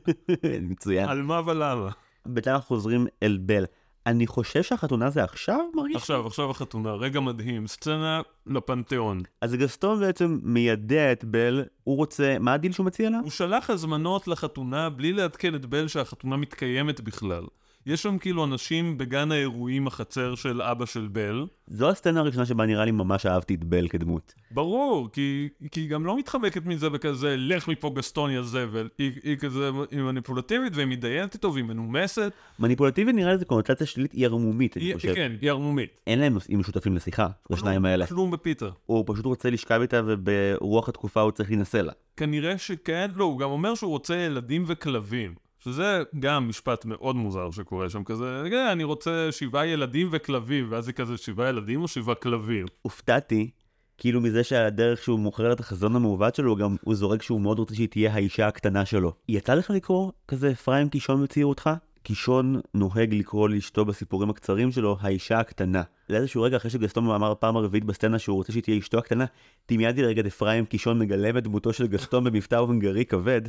מצוין. על מה ולמה? בינתיים אנחנו חוזרים אל בל. אני חושב שהחתונה זה עכשיו מרגיש? עכשיו, עכשיו החתונה, רגע מדהים, סצנה לפנתיאון. אז גסטון בעצם מיידע את בל, הוא רוצה, מה הדיל שהוא מציע לה? הוא שלח הזמנות לחתונה בלי לעדכן את בל שהחתונה מתקיימת בכלל. יש שם כאילו אנשים בגן האירועים החצר של אבא של בל. זו הסצנה הראשונה שבה נראה לי ממש אהבתי את בל כדמות. ברור, כי, כי היא גם לא מתחמקת מזה בכזה, לך מפה גסטון יא זבל. היא, היא כזה, היא מניפולטיבית והיא מתדיינת איתו והיא מנומסת. מניפולטיבית נראה לי זה קונוטציה שלילית, היא ערמומית, אני היא, חושב. כן, היא ערמומית. אין להם נושאים משותפים לשיחה, לשניים האלה. כלום בפיתה. הוא פשוט רוצה לשכב איתה וברוח התקופה הוא צריך להינשא לה. כנראה שכן, לא, הוא גם אומר שהוא רוצה ילדים וכלבים. שזה גם משפט מאוד מוזר שקורה שם כזה, אני רוצה שבעה ילדים וכלבים, ואז זה כזה שבעה ילדים או שבעה כלבים. הופתעתי, כאילו מזה שהדרך שהוא מוכר את החזון המעוות שלו, גם הוא זורק שהוא מאוד רוצה שהיא תהיה האישה הקטנה שלו. יצא לך לקרוא כזה אפרים קישון בצעירותך? קישון נוהג לקרוא לאשתו בסיפורים הקצרים שלו האישה הקטנה. לאיזשהו רגע אחרי שגסטון אמר פעם הרביעית בסצנה שהוא רוצה שהיא תהיה אשתו הקטנה, דמיינתי לרגע את אפרים קישון מגלם את דמותו של גסטון במבטא הונגרי כבד,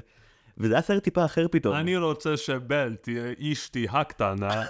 וזה היה סרט טיפה אחר פתאום. אני רוצה שבל תהיה אשתי הקטנה.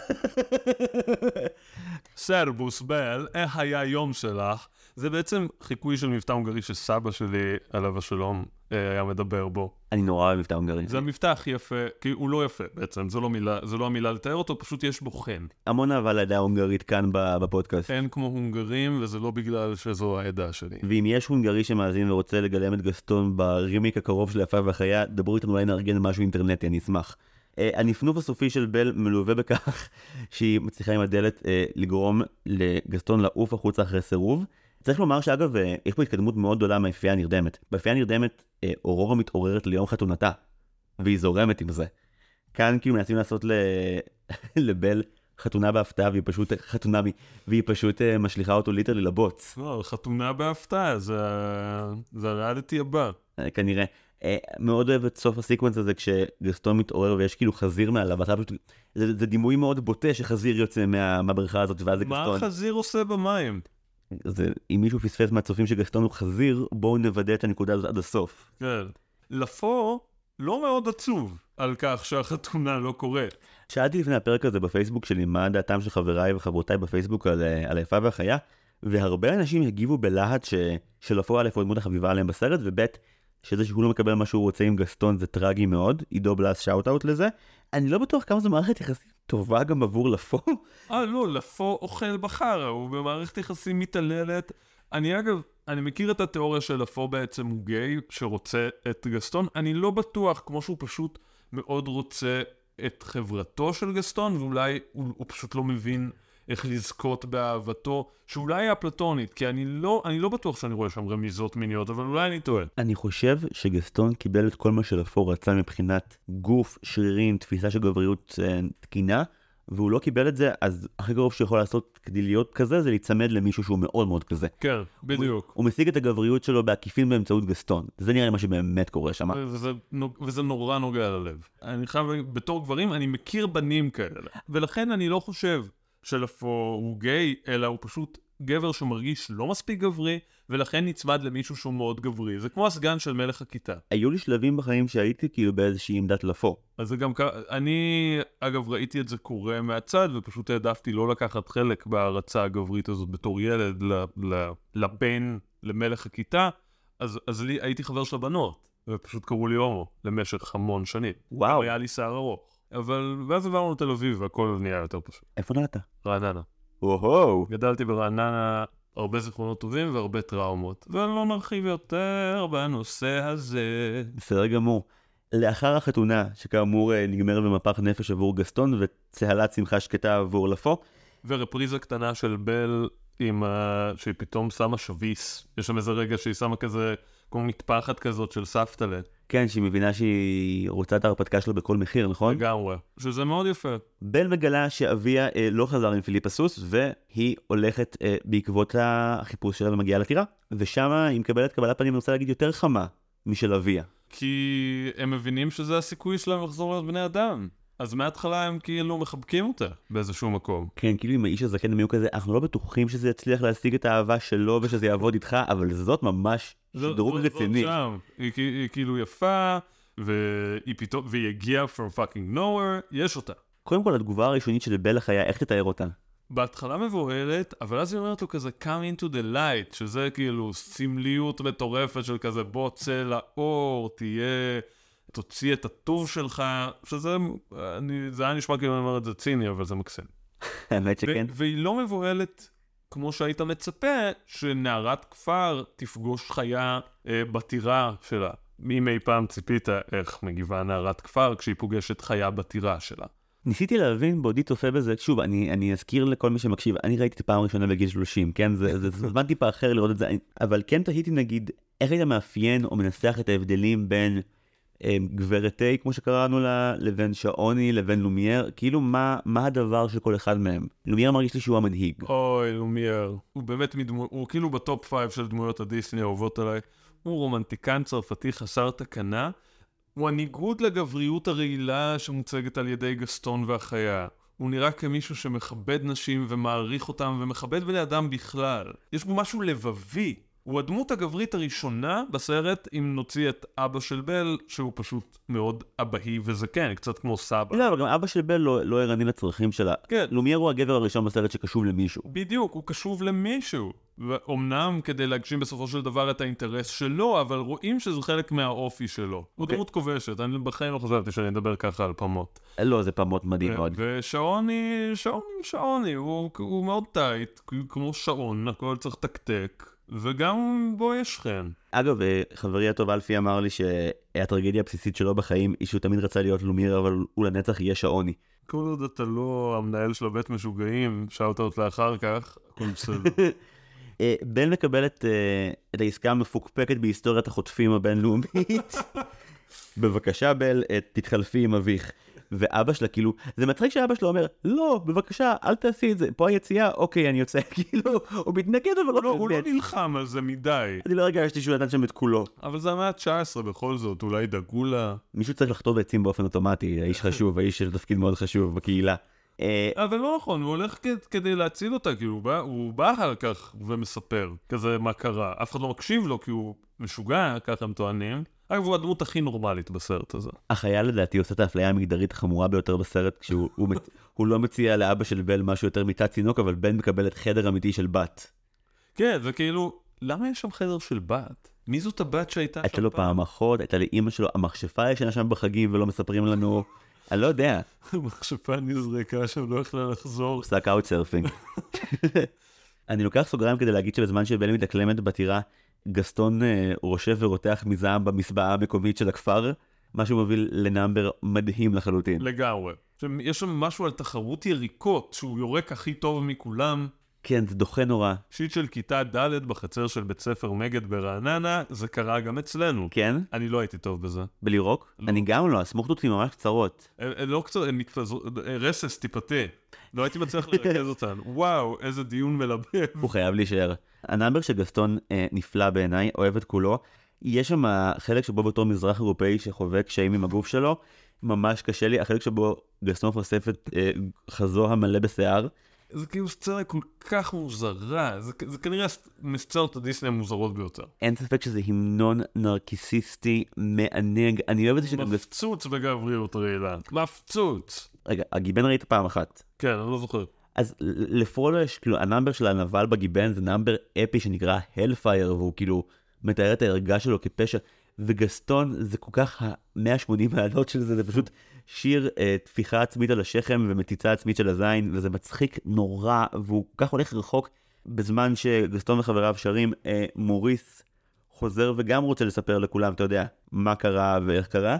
סרבוס בל, איך היה היום שלך? זה בעצם חיקוי של מבטא הונגרי שסבא שלי, עליו השלום, היה מדבר בו. אני נורא אוהב מבטא הונגרי. זה המבטא הכי יפה, כי הוא לא יפה בעצם, זו לא מילה, זו לא המילה לתאר אותו, פשוט יש בו חן. המון אהבה לעדה ההונגרית כאן בפודקאסט. אין כמו הונגרים, וזה לא בגלל שזו העדה שלי. ואם יש הונגרי שמאזין ורוצה לגלם את גסטון ברימיק הקרוב של יפה והחיה, דברו איתנו אולי נארגן משהו אינטרנטי, אני אשמח. Uh, הנפנוף הסופי של בל מלווה בכך שהיא מצליחה עם הדלת uh, לגרום לגסטון לעוף החוצה אחרי סירוב. צריך לומר שאגב, uh, יש פה התקדמות מאוד גדולה מהיפייה הנרדמת. ביפייה הנרדמת, uh, אורורה מתעוררת ליום חתונתה, והיא זורמת עם זה. כאן כאילו מנסים לעשות ל... לבל חתונה בהפתעה, והיא פשוט חתונה. והיא פשוט uh, משליכה אותו literally לבוץ. לא, חתונה בהפתעה, זה, זה הריאליטי הבא. אה, כנראה. אה, מאוד אוהב את סוף הסיקוונס הזה כשגסטון מתעורר ויש כאילו חזיר מעליו, ואתה פשוט... זה, זה דימוי מאוד בוטה שחזיר יוצא מה, מהבריכה הזאת ואז זה מה גסטון. החזיר עושה במים? זה, אם מישהו פספס מהצופים שגסטון הוא חזיר, בואו נוודא את הנקודה הזאת עד הסוף. כן. לפו לא מאוד עצוב על כך שהחתונה לא קורית. שאלתי לפני הפרק הזה בפייסבוק שלי מה דעתם של חבריי וחברותיי בפייסבוק על, אה, על היפה והחיה, והרבה אנשים הגיבו בלהט ש, שלפו א' הוא הדמות החביבה עליהם בסרט, וב' שזה שהוא לא מקבל מה שהוא רוצה עם גסטון זה טרגי מאוד, עידו בלס שאוט-אוט לזה. אני לא בטוח כמה זו מערכת יחסים טובה גם עבור לפו. אה, לא, לפו אוכל בחרא, הוא במערכת יחסים מתעללת. אני אגב, אני מכיר את התיאוריה של לפו בעצם הוא גיי, שרוצה את גסטון. אני לא בטוח, כמו שהוא פשוט מאוד רוצה את חברתו של גסטון, ואולי הוא, הוא פשוט לא מבין איך לזכות באהבתו, שאולי היא אפלטונית, כי אני לא, אני לא בטוח שאני רואה שם רמיזות מיניות, אבל אולי אני טועה. אני חושב שגסטון קיבל את כל מה שלפו רצה מבחינת גוף, שרירים, תפיסה של גבריות אה, תקינה, והוא לא קיבל את זה, אז הכי קרוב שיכול לעשות כדי להיות כזה, זה להיצמד למישהו שהוא מאוד מאוד כזה. כן, בדיוק. הוא, הוא משיג את הגבריות שלו בעקיפין באמצעות גסטון. זה נראה לי מה שבאמת קורה שם. וזה, וזה נורא נוגע ללב. אני חייב, בתור גברים, אני מכיר בנים כאלה. ולכן אני לא חושב שלפו הוא גיי, אלא הוא פשוט גבר שמרגיש לא מספיק גברי, ולכן נצמד למישהו שהוא מאוד גברי. זה כמו הסגן של מלך הכיתה. היו לי שלבים בחיים שהייתי כאילו באיזושהי עמדת לפו. אז זה גם ככה, אני אגב ראיתי את זה קורה מהצד, ופשוט העדפתי לא לקחת חלק בהערצה הגברית הזאת בתור ילד ל, ל, לבן, למלך הכיתה, אז, אז לי, הייתי חבר של הבנות, ופשוט קראו לי הומו למשך המון שנים. וואו. היה לי שיער ארוך. אבל, ואז עברנו לתל אביב והכל נהיה יותר פשוט. איפה נולדת? רעננה. וואו. גדלתי ברעננה הרבה זיכרונות טובים והרבה טראומות, ולא נרחיב יותר בנושא הזה. בסדר גמור. לאחר החתונה, שכאמור אה, נגמרת במפח נפש עבור גסטון, וצהלת שמחה שקטה עבור לפו. ורפריזה קטנה של בל, עם ה... שהיא פתאום שמה שביס. יש שם איזה רגע שהיא שמה כזה, כמו מטפחת כזאת של סבתלה. כן, שהיא מבינה שהיא רוצה את ההרפתקה שלו בכל מחיר, נכון? לגמרי. שזה מאוד יפה. בל מגלה שאביה אה, לא חזר עם פיליפ הסוס, והיא הולכת אה, בעקבות החיפוש שלה ומגיעה לטירה. ושם היא מקבלת קבלת פנים, אני רוצה להגיד, יותר חמה משל אביה. כי הם מבינים שזה הסיכוי שלהם לחזור להיות בני אדם. אז מההתחלה הם כאילו מחבקים אותה באיזשהו מקום. כן, כאילו עם האיש הזקן הם היו כזה, אנחנו לא בטוחים שזה יצליח להשיג את האהבה שלו ושזה יעבוד איתך, אבל זאת ממש שדרוג רציני. זאת שם. היא, היא כאילו יפה, והיא פתאום, והיא הגיעה from fucking nowhere, יש אותה. קודם כל, התגובה הראשונית של בל החיה, איך תתאר אותה? בהתחלה מבוהלת, אבל אז היא אומרת לו כזה come into the light, שזה כאילו סמליות מטורפת של כזה בוא צא לאור, תהיה, תוציא את הטוב שלך, שזה, אני, זה היה נשמע כאילו אני אומר את זה ציני, אבל זה מקסים. האמת שכן. והיא לא מבוהלת כמו שהיית מצפה, שנערת כפר תפגוש חיה אה, בטירה שלה. אם אי פעם ציפית איך מגיבה נערת כפר כשהיא פוגשת חיה בטירה שלה. ניסיתי להבין בעודי צופה בזה, שוב, אני, אני אזכיר לכל מי שמקשיב, אני ראיתי את הפעם הראשונה בגיל 30, כן? זה, זה, זה זמן טיפה אחר לראות את זה, אבל כן תהיתי נגיד, איך היית מאפיין או מנסח את ההבדלים בין גברת תה, כמו שקראנו לה, לבין שעוני, לבין לומייר, כאילו מה, מה הדבר של כל אחד מהם? לומייר מרגיש לי שהוא המנהיג. אוי, לומייר. הוא באמת מדמו... הוא כאילו ב top five של דמויות הדיסני האהובות עליי. הוא רומנטיקן צרפתי חסר תקנה. הוא הניגוד לגבריות הרעילה שמוצגת על ידי גסטון והחיה. הוא נראה כמישהו שמכבד נשים ומעריך אותם ומכבד בני אדם בכלל. יש בו משהו לבבי. הוא הדמות הגברית הראשונה בסרט, אם נוציא את אבא של בל, שהוא פשוט מאוד אבהי וזקן, קצת כמו סבא. לא, אבל גם אבא של בל לא, לא ערני לצרכים שלה. כן. לומייר הוא הגבר הראשון בסרט שקשוב למישהו. בדיוק, הוא קשוב למישהו. ואומנם כדי להגשים בסופו של דבר את האינטרס שלו, אבל רואים שזה חלק מהאופי שלו. הוא אוקיי. דמות כובשת, אני בחיים לא חשבתי שאני אדבר ככה על פמות. לא, זה פעמות מדהים מאוד. ושעוני, שעוני שעוני, הוא, הוא מאוד טייט, כמו שעון, הכל צריך לתקתק, וגם בו יש חן. אגב, אה, חברי הטוב אלפי אמר לי שהטרגדיה הבסיסית שלו בחיים היא שהוא תמיד רצה להיות לומיר, אבל הוא לנצח יהיה שעוני. כל עוד אתה לא המנהל של הבית משוגעים, אותה לאחר כך, הכל בסדר. אה, בן מקבל את, אה, את העסקה המפוקפקת בהיסטוריית החוטפים הבינלאומית. בבקשה בל, אה, תתחלפי עם אביך. ואבא שלה כאילו, זה מצחיק שאבא שלה אומר, לא, בבקשה, אל תעשי את זה, פה היציאה, אוקיי, אני יוצא, כאילו, הוא מתנגד אבל לא, לא הוא לא. נלחם על זה מדי. אני לא הרגשתי שהוא נתן שם את כולו. אבל זה המאה ה-19 בכל זאת, אולי דאגו לה. מישהו צריך לחטוב עצים באופן אוטומטי, האיש חשוב, האיש של תפקיד מאוד חשוב בקהילה. אה, אבל לא נכון, הוא הולך כדי להציל אותה, כי הוא בא, הוא בא אחר כך ומספר כזה מה קרה. אף אחד לא מקשיב לו כי הוא משוגע, ככה הם טוענים. אגב, הוא הדמות הכי נורמלית בסרט הזה. החייל לדעתי עושה את האפליה המגדרית החמורה ביותר בסרט, כשהוא הוא, הוא לא מציע לאבא של בל משהו יותר מיטת תינוק, אבל בן מקבל את חדר אמיתי של בת. כן, זה כאילו, למה יש שם חדר של בת? מי זאת הבת שהייתה שם הייתה לו פעם אחות, הייתה לאימא שלו, המכשפה ישנה שם בחגים ולא מספרים לנו, אני לא יודע, המכשפה נזרקה שם, לא יכלה לחזור. עושה קאוט סרפינג. אני לוקח סוגריים כדי להגיד שבזמן שבלי מתאקלמת בטירה, גסטון אה, רושף ורותח מזעם במסבעה המקומית של הכפר, מה שמוביל ל number מדהים לחלוטין. לגמרי. יש שם משהו על תחרות יריקות, שהוא יורק הכי טוב מכולם. כן, זה דוחה נורא. shit של כיתה ד' בחצר של בית ספר מגד ברעננה, זה קרה גם אצלנו. כן? אני לא הייתי טוב בזה. בלירוק? לא. אני גם לא, הסמוכטות שלי ממש קצרות. אה, אה, לא קצת, הן מתפזרות, אה, רסס טיפתי. לא הייתי מצליח לרכז אותן. וואו, איזה דיון מלבב. הוא חייב להישאר. ה number של גסטון אה, נפלא בעיניי, אוהב את כולו. יש שם חלק שבו בתור מזרח אירופאי שחווה קשיים עם הגוף שלו, ממש קשה לי, החלק שבו גסטון חושף את אה, חזהו המלא בשיער. זה כאילו סצנה כל כך מוזרה, זה, זה כנראה מסצנות הדיסני המוזרות ביותר. אין ספק שזה המנון נרקיסיסטי מענג. אני אוהב את זה שגם. מפצוץ בגבריות רעילה. מפצוץ. רגע, הגיבן ראית פעם אחת. כן, אני לא זוכר. אז לפרולו יש, כאילו, ה number של הנבל בגיבן זה number אפי שנקרא הלפייר, והוא כאילו מתאר את הערגה שלו כפשע. וגסטון זה כל כך ה-180 מעלות של זה, זה פשוט שיר אה, טפיחה עצמית על השכם ומציצה עצמית של הזין, וזה מצחיק נורא, והוא כל כך הולך רחוק בזמן שגסטון וחבריו שרים, אה, מוריס חוזר וגם רוצה לספר לכולם, אתה יודע, מה קרה ואיך קרה.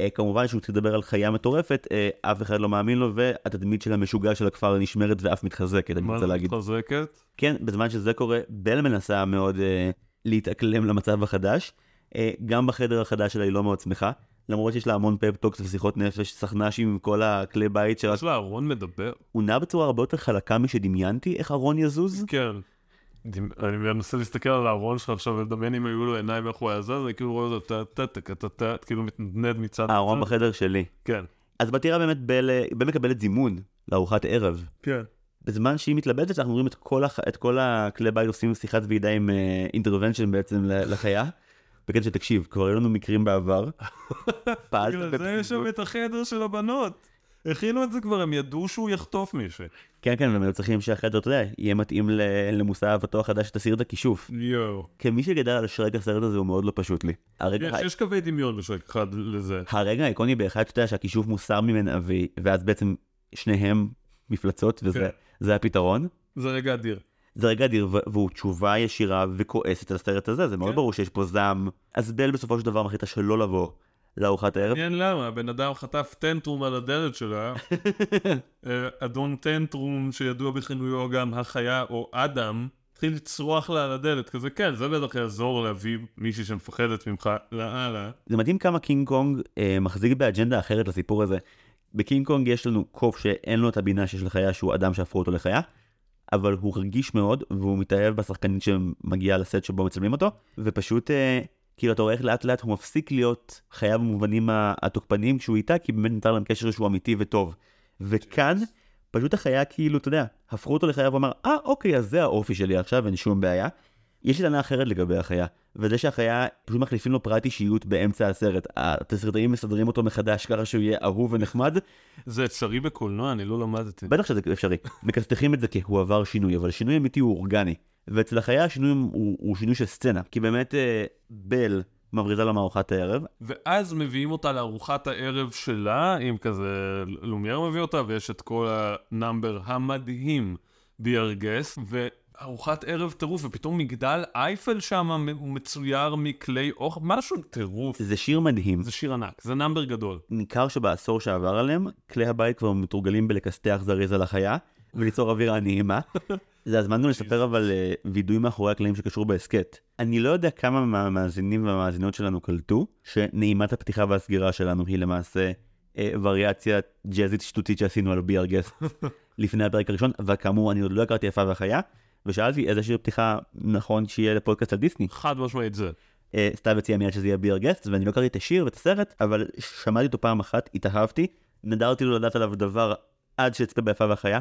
אה, כמובן שהוא צריך לדבר על חיה מטורפת, אה, אף אחד לא מאמין לו, והתדמית של המשוגע של הכפר נשמרת ואף מתחזקת, אני רוצה להגיד. מתחזקת? כן, בזמן שזה קורה, בל מנסה מאוד אה, להתאקלם למצב החדש. אה, גם בחדר החדש שלה היא לא מאוד שמחה, למרות שיש לה המון פפטוקס ושיחות נפש, סכנ"שים עם כל הכלי בית שלה. יש לה ארון מדבר? הוא נע בצורה הרבה יותר חלקה משדמיינתי איך ארון יזוז. כן. אני מנסה להסתכל על הארון שלך עכשיו ולדמיין אם היו לו עיניים איך הוא היה זז, אני כאילו רואה אותו טה טה טה טה טה, כאילו מתנדנד מצד הארון לצד. בחדר שלי. כן. אז בטירה באמת בל, אה, בל מקבלת זימון לארוחת ערב. כן. בזמן שהיא מתלבטת אנחנו רואים את כל. את כל הכלי בית עושים שיחת ועידה עם אינטרוונשן בעצם ל- לחיה. בקטע שתקשיב, כבר היו לנו מקרים בעבר. פעלת בגלל זה יש שם. את החדר של הבנות. הכינו את זה כבר, הם ידעו שהוא יחטוף מישהו. כן כן, והם היו צריכים שהחדר, אתה יודע, יהיה מתאים למושא אהבתו החדש שתסיר את הכישוף. יואו. כמי שגדל על שרק הסרט הזה הוא מאוד לא פשוט לי. הרגע, יש, יש קווי דמיון בשק אחד לזה. הרגע האיקוני באחד שאתה יודע שהכישוף מוסר ממנה ואז בעצם שניהם מפלצות וזה כן. הפתרון. זה רגע אדיר. זה רגע אדיר והוא תשובה ישירה וכועסת על הסרט הזה זה מאוד כן. ברור שיש פה זעם אז בל בסופו של דבר מחליטה שלא לבוא לארוחת הערב מעניין למה, הבן אדם חטף טנטרום על הדלת שלה. אה, אדון טנטרום, שידוע בכינויו גם החיה או אדם, התחיל לצרוח לה על הדלת, כזה כן, זה בטח יעזור להביא מישהי שמפחדת ממך לאללה. זה מדהים כמה קינג קונג אה, מחזיק באג'נדה אחרת לסיפור הזה. בקינג קונג יש לנו קוף שאין לו את הבינה שיש לחיה שהוא אדם שהפכו אותו לחיה. אבל הוא רגיש מאוד והוא מתאהב בשחקנית שמגיעה לסט שבו מצלמים אותו ופשוט אה, כאילו אתה רואה איך לאט לאט הוא מפסיק להיות חיה במובנים התוקפניים כשהוא איתה כי באמת נותר להם קשר שהוא אמיתי וטוב. וכאן פשוט החיה כאילו אתה יודע הפכו אותו לחיה ואמר אה אוקיי אז זה האופי שלי עכשיו אין שום בעיה. יש לי טענה אחרת לגבי החיה וזה שהחיה פשוט מחליפים לו פרט אישיות באמצע הסרט התסריטאים מסדרים אותו מחדש ככה שהוא יהיה אהוב ונחמד זה אפשרי בקולנוע? אני לא למדתי. בטח שזה אפשרי. מכסתחים את זה כי הוא עבר שינוי, אבל שינוי אמיתי הוא אורגני. ואצל החיה השינוי הוא, הוא שינוי של סצנה. כי באמת אה, בל מבריזה לה מארוחת הערב. ואז מביאים אותה לארוחת הערב שלה, עם כזה, לומייר מביא אותה, ויש את כל ה number המדהים ביארגס, וארוחת ערב טירוף, ופתאום מגדל אייפל שם הוא מצויר מכלי אוכל, משהו טירוף. זה שיר מדהים. זה שיר ענק, זה נאמבר גדול. ניכר שבעשור שעבר עליהם, כלי הבית כבר מתורגלים בלכסתח זריז על החיה, וליצור אווירה נעימה. זה הזמן גם לספר אבל אה, וידוי מאחורי הקלעים שקשור בהסכת. אני לא יודע כמה מהמאזינים והמאזינות שלנו קלטו, שנעימת הפתיחה והסגירה שלנו היא למעשה אה, וריאציה ג'אזית שטותית שעשינו על בי ארגסט לפני הפרק הראשון, וכאמור אני עוד לא הכרתי יפה והחיה, ושאלתי איזה שיר פתיחה נכון שיהיה לפודקאסט על דיסני. חד משמעית זה. אה, סתיו הציע מיד שזה יהיה ביר גסט, ואני לא קראתי את השיר ואת הסרט, אבל שמעתי אותו פעם אחת, התאהבתי, נדרתי לו לדעת עליו דבר עד שאצפה ביפה והחיה.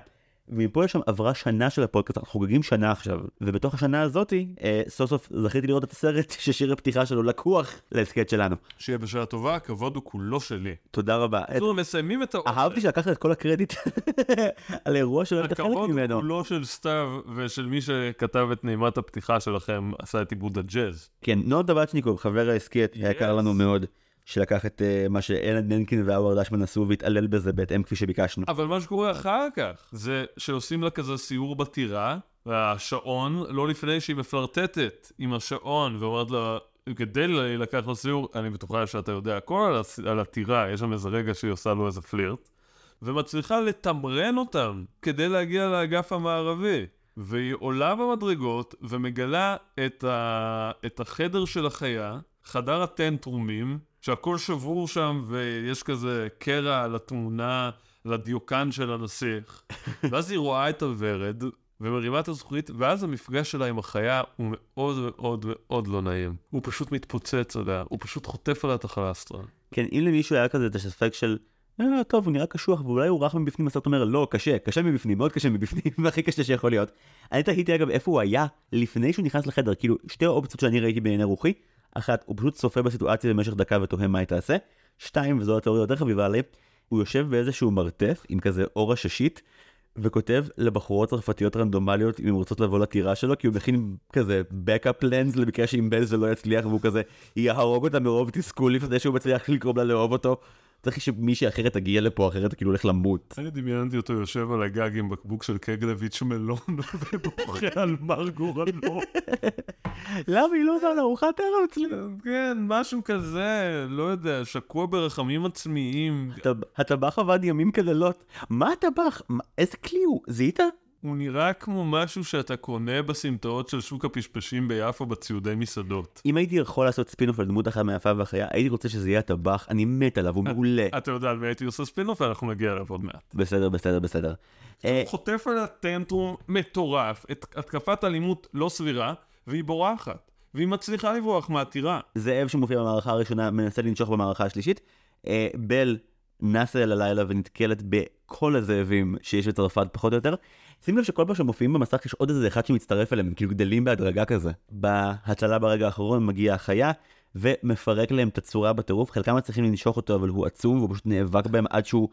ומפה לשם עברה שנה של הפודקאסט, אנחנו חוגגים שנה עכשיו, ובתוך השנה הזאתי, אה, סוף סוף זכיתי לראות את הסרט ששיר הפתיחה שלו לקוח להסכת שלנו. שיהיה בשעה טובה, הכבוד הוא כולו שלי. תודה רבה. את- אנחנו מסיימים את האושר. אהבתי שלקחת את כל הקרדיט על אירוע שלא היית חלק הכבוד הוא ממנו. כולו של סתיו ושל מי שכתב את נעימת הפתיחה שלכם, עשה את עיבוד הג'אז. כן, נוד דבצ'ניקוב, חבר ההסכת, היקר לנו מאוד, שלקח את אה, מה שאלן מנקין והאוורד אשמן עשו והתעלל בזה בהתאם כפי שביקשנו. אבל מה שקורה אחר כך, זה שעושים לה כזה סיור בטירה, והשעון, לא לפני שהיא מפלרטטת עם השעון, ואומרת לה, כדי לקחת לו סיור, אני בטוחה שאתה יודע הכל על הטירה, יש שם איזה רגע שהיא עושה לו איזה פלירט, ומצליחה לתמרן אותם כדי להגיע לאגף המערבי. והיא עולה במדרגות ומגלה את, ה... את החדר של החיה, חדר הטנטרומים, שהכל שבור שם ויש כזה קרע על התמונה, על הדיוקן של הנסיך. ואז היא רואה את הוורד ומרימה את הזכוכית, ואז המפגש שלה עם החיה הוא מאוד מאוד מאוד לא נעים. הוא פשוט מתפוצץ עליה, הוא פשוט חוטף עליה את החלסטרה. כן, אם למישהו היה כזה את הספק של, אה, טוב, הוא נראה קשוח ואולי הוא רך מבפנים, אז אתה אומר, לא, קשה, קשה מבפנים, מאוד קשה מבפנים, והכי קשה שיכול להיות. אני תהיתי אגב איפה הוא היה לפני שהוא נכנס לחדר, כאילו, שתי האופציות שאני ראיתי בעיני רוחי, אחת, הוא פשוט צופה בסיטואציה במשך דקה ותוהה מה היא תעשה, שתיים, וזו התיאוריה יותר חביבה עלי, הוא יושב באיזשהו מרתף עם כזה אור עששית, וכותב לבחורות צרפתיות רנדומליות אם הן רוצות לבוא לטירה שלו, כי הוא מכין כזה backup plans למקרה שאם בלז זה לא יצליח והוא כזה יהרוג אותה מרוב תסכול לפני שהוא מצליח לגרום לה לאהוב אותו. צריך שמישהי אחרת תגיע לפה אחרת כאילו הולך למות. אני דמיינתי אותו יושב על הגג עם בקבוק של קגלביץ' מלון ובוכה על מר גורלו. למה היא לא עושה לארוחת ערב אצלי? כן, משהו כזה, לא יודע, שקוע ברחמים עצמיים. הטב- הטבח עבד ימים כלילות. מה הטבח? איזה כלי הוא? זיהית? הוא נראה כמו משהו שאתה קונה בסמטאות של שוק הפשפשים ביפו בציודי מסעדות. אם הייתי יכול לעשות ספינוף על דמות אחת מהיפה והחיה, הייתי רוצה שזה יהיה הטבח, אני מת עליו, הוא מעולה. אתה יודע על מי הייתי עושה ספינוף ואנחנו נגיע אליו עוד מעט. בסדר, בסדר, בסדר. אה, הוא חוטף על הטנטרום מטורף, התקפת אלימות לא סבירה, והיא בורחת. והיא מצליחה לברוח מהטירה. זאב שמופיע במערכה הראשונה מנסה לנשוך במערכה השלישית. אה, בל נסה אל הלילה ונתקלת בכל הזאבים שיש בצרפת פחות או יותר. שים לב שכל פעם שמופיעים במסך יש עוד איזה אחד שמצטרף אליהם, כאילו גדלים בהדרגה כזה. בהצלה ברגע האחרון מגיעה החיה ומפרק להם את הצורה בטירוף, חלקם מצליחים לנשוך אותו אבל הוא עצום והוא פשוט נאבק בהם עד שהוא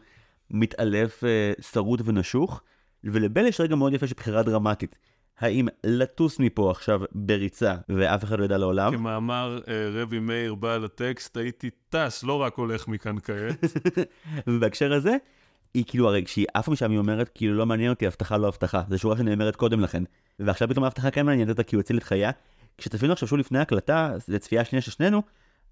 מתעלף אה, שרוט ונשוך. ולבל יש רגע מאוד יפה של בחירה דרמטית. האם לטוס מפה עכשיו בריצה ואף אחד לא ידע לעולם? כמאמר אה, רבי מאיר בעל הטקסט, הייתי טס, לא רק הולך מכאן כעת. ובהקשר הזה, היא כאילו, הרי כשהיא עפה משם היא אומרת, כאילו לא מעניין אותי, הבטחה לא הבטחה. זו שורה שנאמרת קודם לכן. ועכשיו פתאום ההבטחה כן מעניינת אותה כי הוא הציל את חייה. כשצפינו עכשיו שוב לפני ההקלטה, זו צפייה שנייה של שנינו,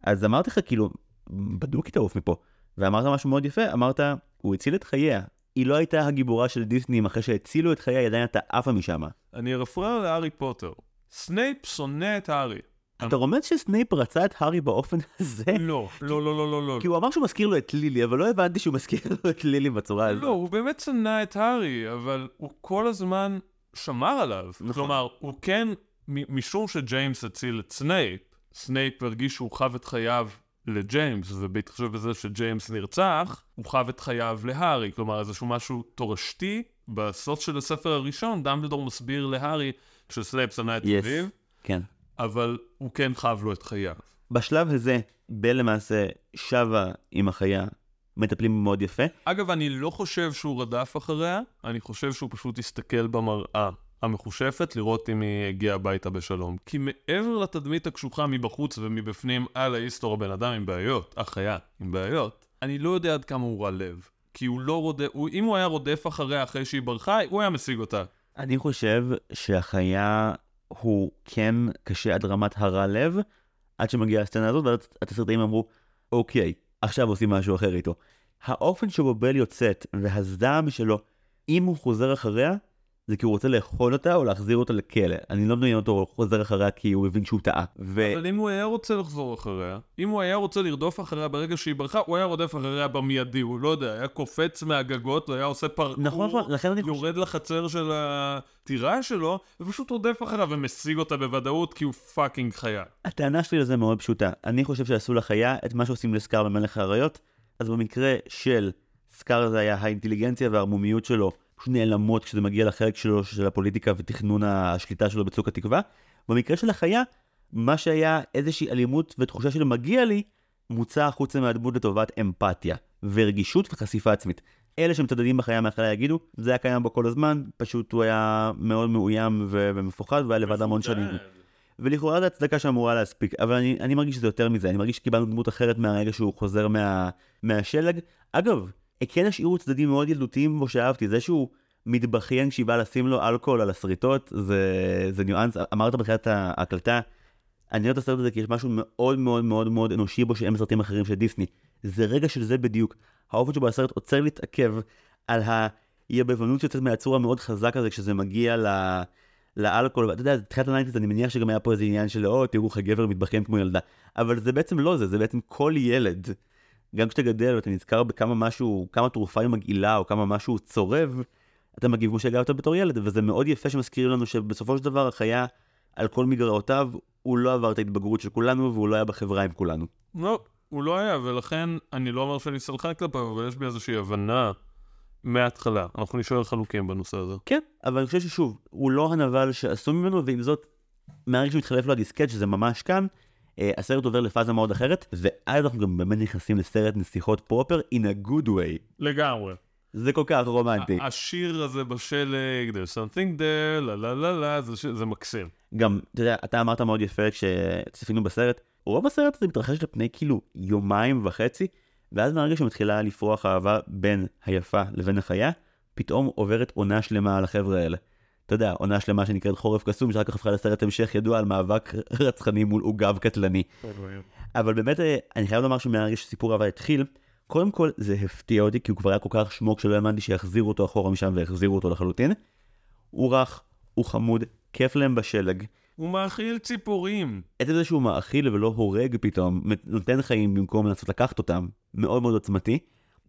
אז אמרתי לך כאילו, בדוק היא תעוף מפה. ואמרת משהו מאוד יפה, אמרת, הוא הציל את חייה. היא לא הייתה הגיבורה של דיסני, אחרי שהצילו את חייה, היא עדיין הייתה עפה משם. אני ארפרר להארי פוטר. סנייפ שונא את הארי. אתה רומז שסנייפ רצה את הארי באופן הזה? לא, לא, לא, לא, לא, לא. כי הוא אמר שהוא מזכיר לו את לילי, אבל לא הבנתי שהוא מזכיר לו את לילי בצורה הזאת. לא, הוא באמת שנא את הארי, אבל הוא כל הזמן שמר עליו. נכון. כלומר, הוא כן, משום שג'יימס הציל את סנייפ, סנייפ הרגיש שהוא חב את חייו לג'יימס, ובהתחשב בזה שג'יימס נרצח, הוא חב את חייו להארי. כלומר, איזשהו משהו תורשתי. בסוף של הספר הראשון, דמבלדור מסביר להארי שסנייפ שנא את Yes. אביו, כן. אבל הוא כן חב לו את חייו. בשלב הזה, בל למעשה שבה עם החיה, מטפלים מאוד יפה. אגב, אני לא חושב שהוא רדף אחריה, אני חושב שהוא פשוט הסתכל במראה המחושפת לראות אם היא הגיעה הביתה בשלום. כי מעבר לתדמית הקשוחה מבחוץ ומבפנים על האיסטור הבן אדם עם בעיות, החיה עם בעיות, אני לא יודע עד כמה הוא רע לב. כי הוא לא רודף, הוא, אם הוא היה רודף אחריה אחרי שהיא ברחה, הוא היה משיג אותה. אני חושב שהחיה הוא כן קשה עד רמת הרע לב, עד שמגיעה הסצנה הזאת, ואז התסרטאים אמרו, אוקיי, עכשיו עושים משהו אחר איתו. האופן שבו בל יוצאת והזעם שלו, אם הוא חוזר אחריה, זה כי הוא רוצה לאכול אותה או להחזיר אותה לכלא. אני לא מדמיין אותו חוזר אחריה כי הוא הבין שהוא טעה. ו... אבל אם הוא היה רוצה לחזור אחריה, אם הוא היה רוצה לרדוף אחריה ברגע שהיא ברחה, הוא היה רודף אחריה במיידי, הוא לא יודע, היה קופץ מהגגות, הוא היה עושה פרקור, נכון, נכון, לכן אני חושב... יורד לחצר של הטירה שלו, ופשוט רודף אחריה ומשיג אותה בוודאות כי הוא fucking חיה. הטענה שלי לזה מאוד פשוטה. אני חושב שעשו לחיה את מה שעושים לסקאר במלך האריות, אז במקרה של סקאר זה היה האינטליגנציה והערמומיות שלו פשוט נעלמות כשזה מגיע לחלק שלו של הפוליטיקה ותכנון השליטה שלו בצוק התקווה. במקרה של החיה, מה שהיה איזושהי אלימות ותחושה של מגיע לי, מוצא החוצה מהדמות לטובת אמפתיה, ורגישות וחשיפה עצמית. אלה שמצדדים בחיה מהחיה יגידו, זה היה קיים בו כל הזמן, פשוט הוא היה מאוד מאוים ו- ומפוחד והיה לבד המון שנים. ולכאורה זו הצדקה שאמורה להספיק, אבל אני, אני מרגיש שזה יותר מזה, אני מרגיש שקיבלנו דמות אחרת מהרגע שהוא חוזר מה, מהשלג. אגב, כן השאירו צדדים מאוד ילדותיים בו שאהבתי, זה שהוא מתבכיין כשהיא באה לשים לו אלכוהול על השריטות, זה, זה ניואנס, אמרת בתחילת ההקלטה, אני אוהב את הסרט הזה כי יש משהו מאוד מאוד מאוד מאוד אנושי בו שאין בסרטים אחרים של דיסני. זה רגע של זה בדיוק. האופן שבו הסרט עוצר להתעכב על היבבנות שיוצאת מהיצור המאוד חזק הזה כשזה מגיע ל... לאלכוהול, ואתה יודע, תחילת ה nineties אני מניח שגם היה פה איזה עניין של או, תראו איך הגבר מתבכיין כמו ילדה, אבל זה בעצם לא זה, זה בעצם כל ילד, גם כשאתה גדל ואתה נזכר בכמה משהו, כמה תרופה היא מגעילה או כמה משהו צורב, אתה מגיב כמו שהגבת בתור ילד, וזה מאוד יפה שמזכירים לנו שבסופו של דבר החיה, על כל מגרעותיו, הוא לא עבר את ההתבגרות של כולנו והוא לא היה בחברה עם כולנו. לא, הוא לא היה, ולכן אני לא אומר שאני סלחן כלפיו, אבל יש בי איזושהי הבנה מההתחלה. אנחנו נשאר חלוקים בנושא הזה. כן, אבל אני חושב ששוב, הוא לא הנבל שעשו ממנו, ועם זאת, מהרגע שמתחלף לו הדיסקט, שזה ממש כאן, הסרט עובר לפאזה מאוד אחרת, ואז אנחנו גם באמת נכנסים לסרט נסיכות פרופר in a good way. לגמרי. זה כל כך רומנטי. השיר הזה בשלג, there's something there, לה לה לה לה, זה. זה מקסים. גם, אתה יודע, אתה אמרת מאוד יפה כשצפינו בסרט, רוב הסרט הזה מתרחש לפני כאילו יומיים וחצי, ואז מהרגע שמתחילה לפרוח אהבה בין היפה לבין החיה, פתאום עוברת עונה שלמה על החבר'ה האלה. אתה יודע, עונה שלמה שנקראת חורף קסום, שרק כך הפכה לסרט המשך ידוע על מאבק רצחני מול עוגב קטלני. אבל באמת, אה, אני חייב לומר שמהרגע שסיפור אהבה התחיל, קודם כל זה הפתיע אותי, כי הוא כבר היה כל כך שמוק שלא האמנתי שיחזירו אותו אחורה משם ויחזירו אותו לחלוטין. הוא רך, הוא חמוד, כיף להם בשלג. הוא מאכיל ציפורים. עצם זה שהוא מאכיל ולא הורג פתאום, נותן חיים במקום לנסות לקחת אותם, מאוד מאוד עוצמתי.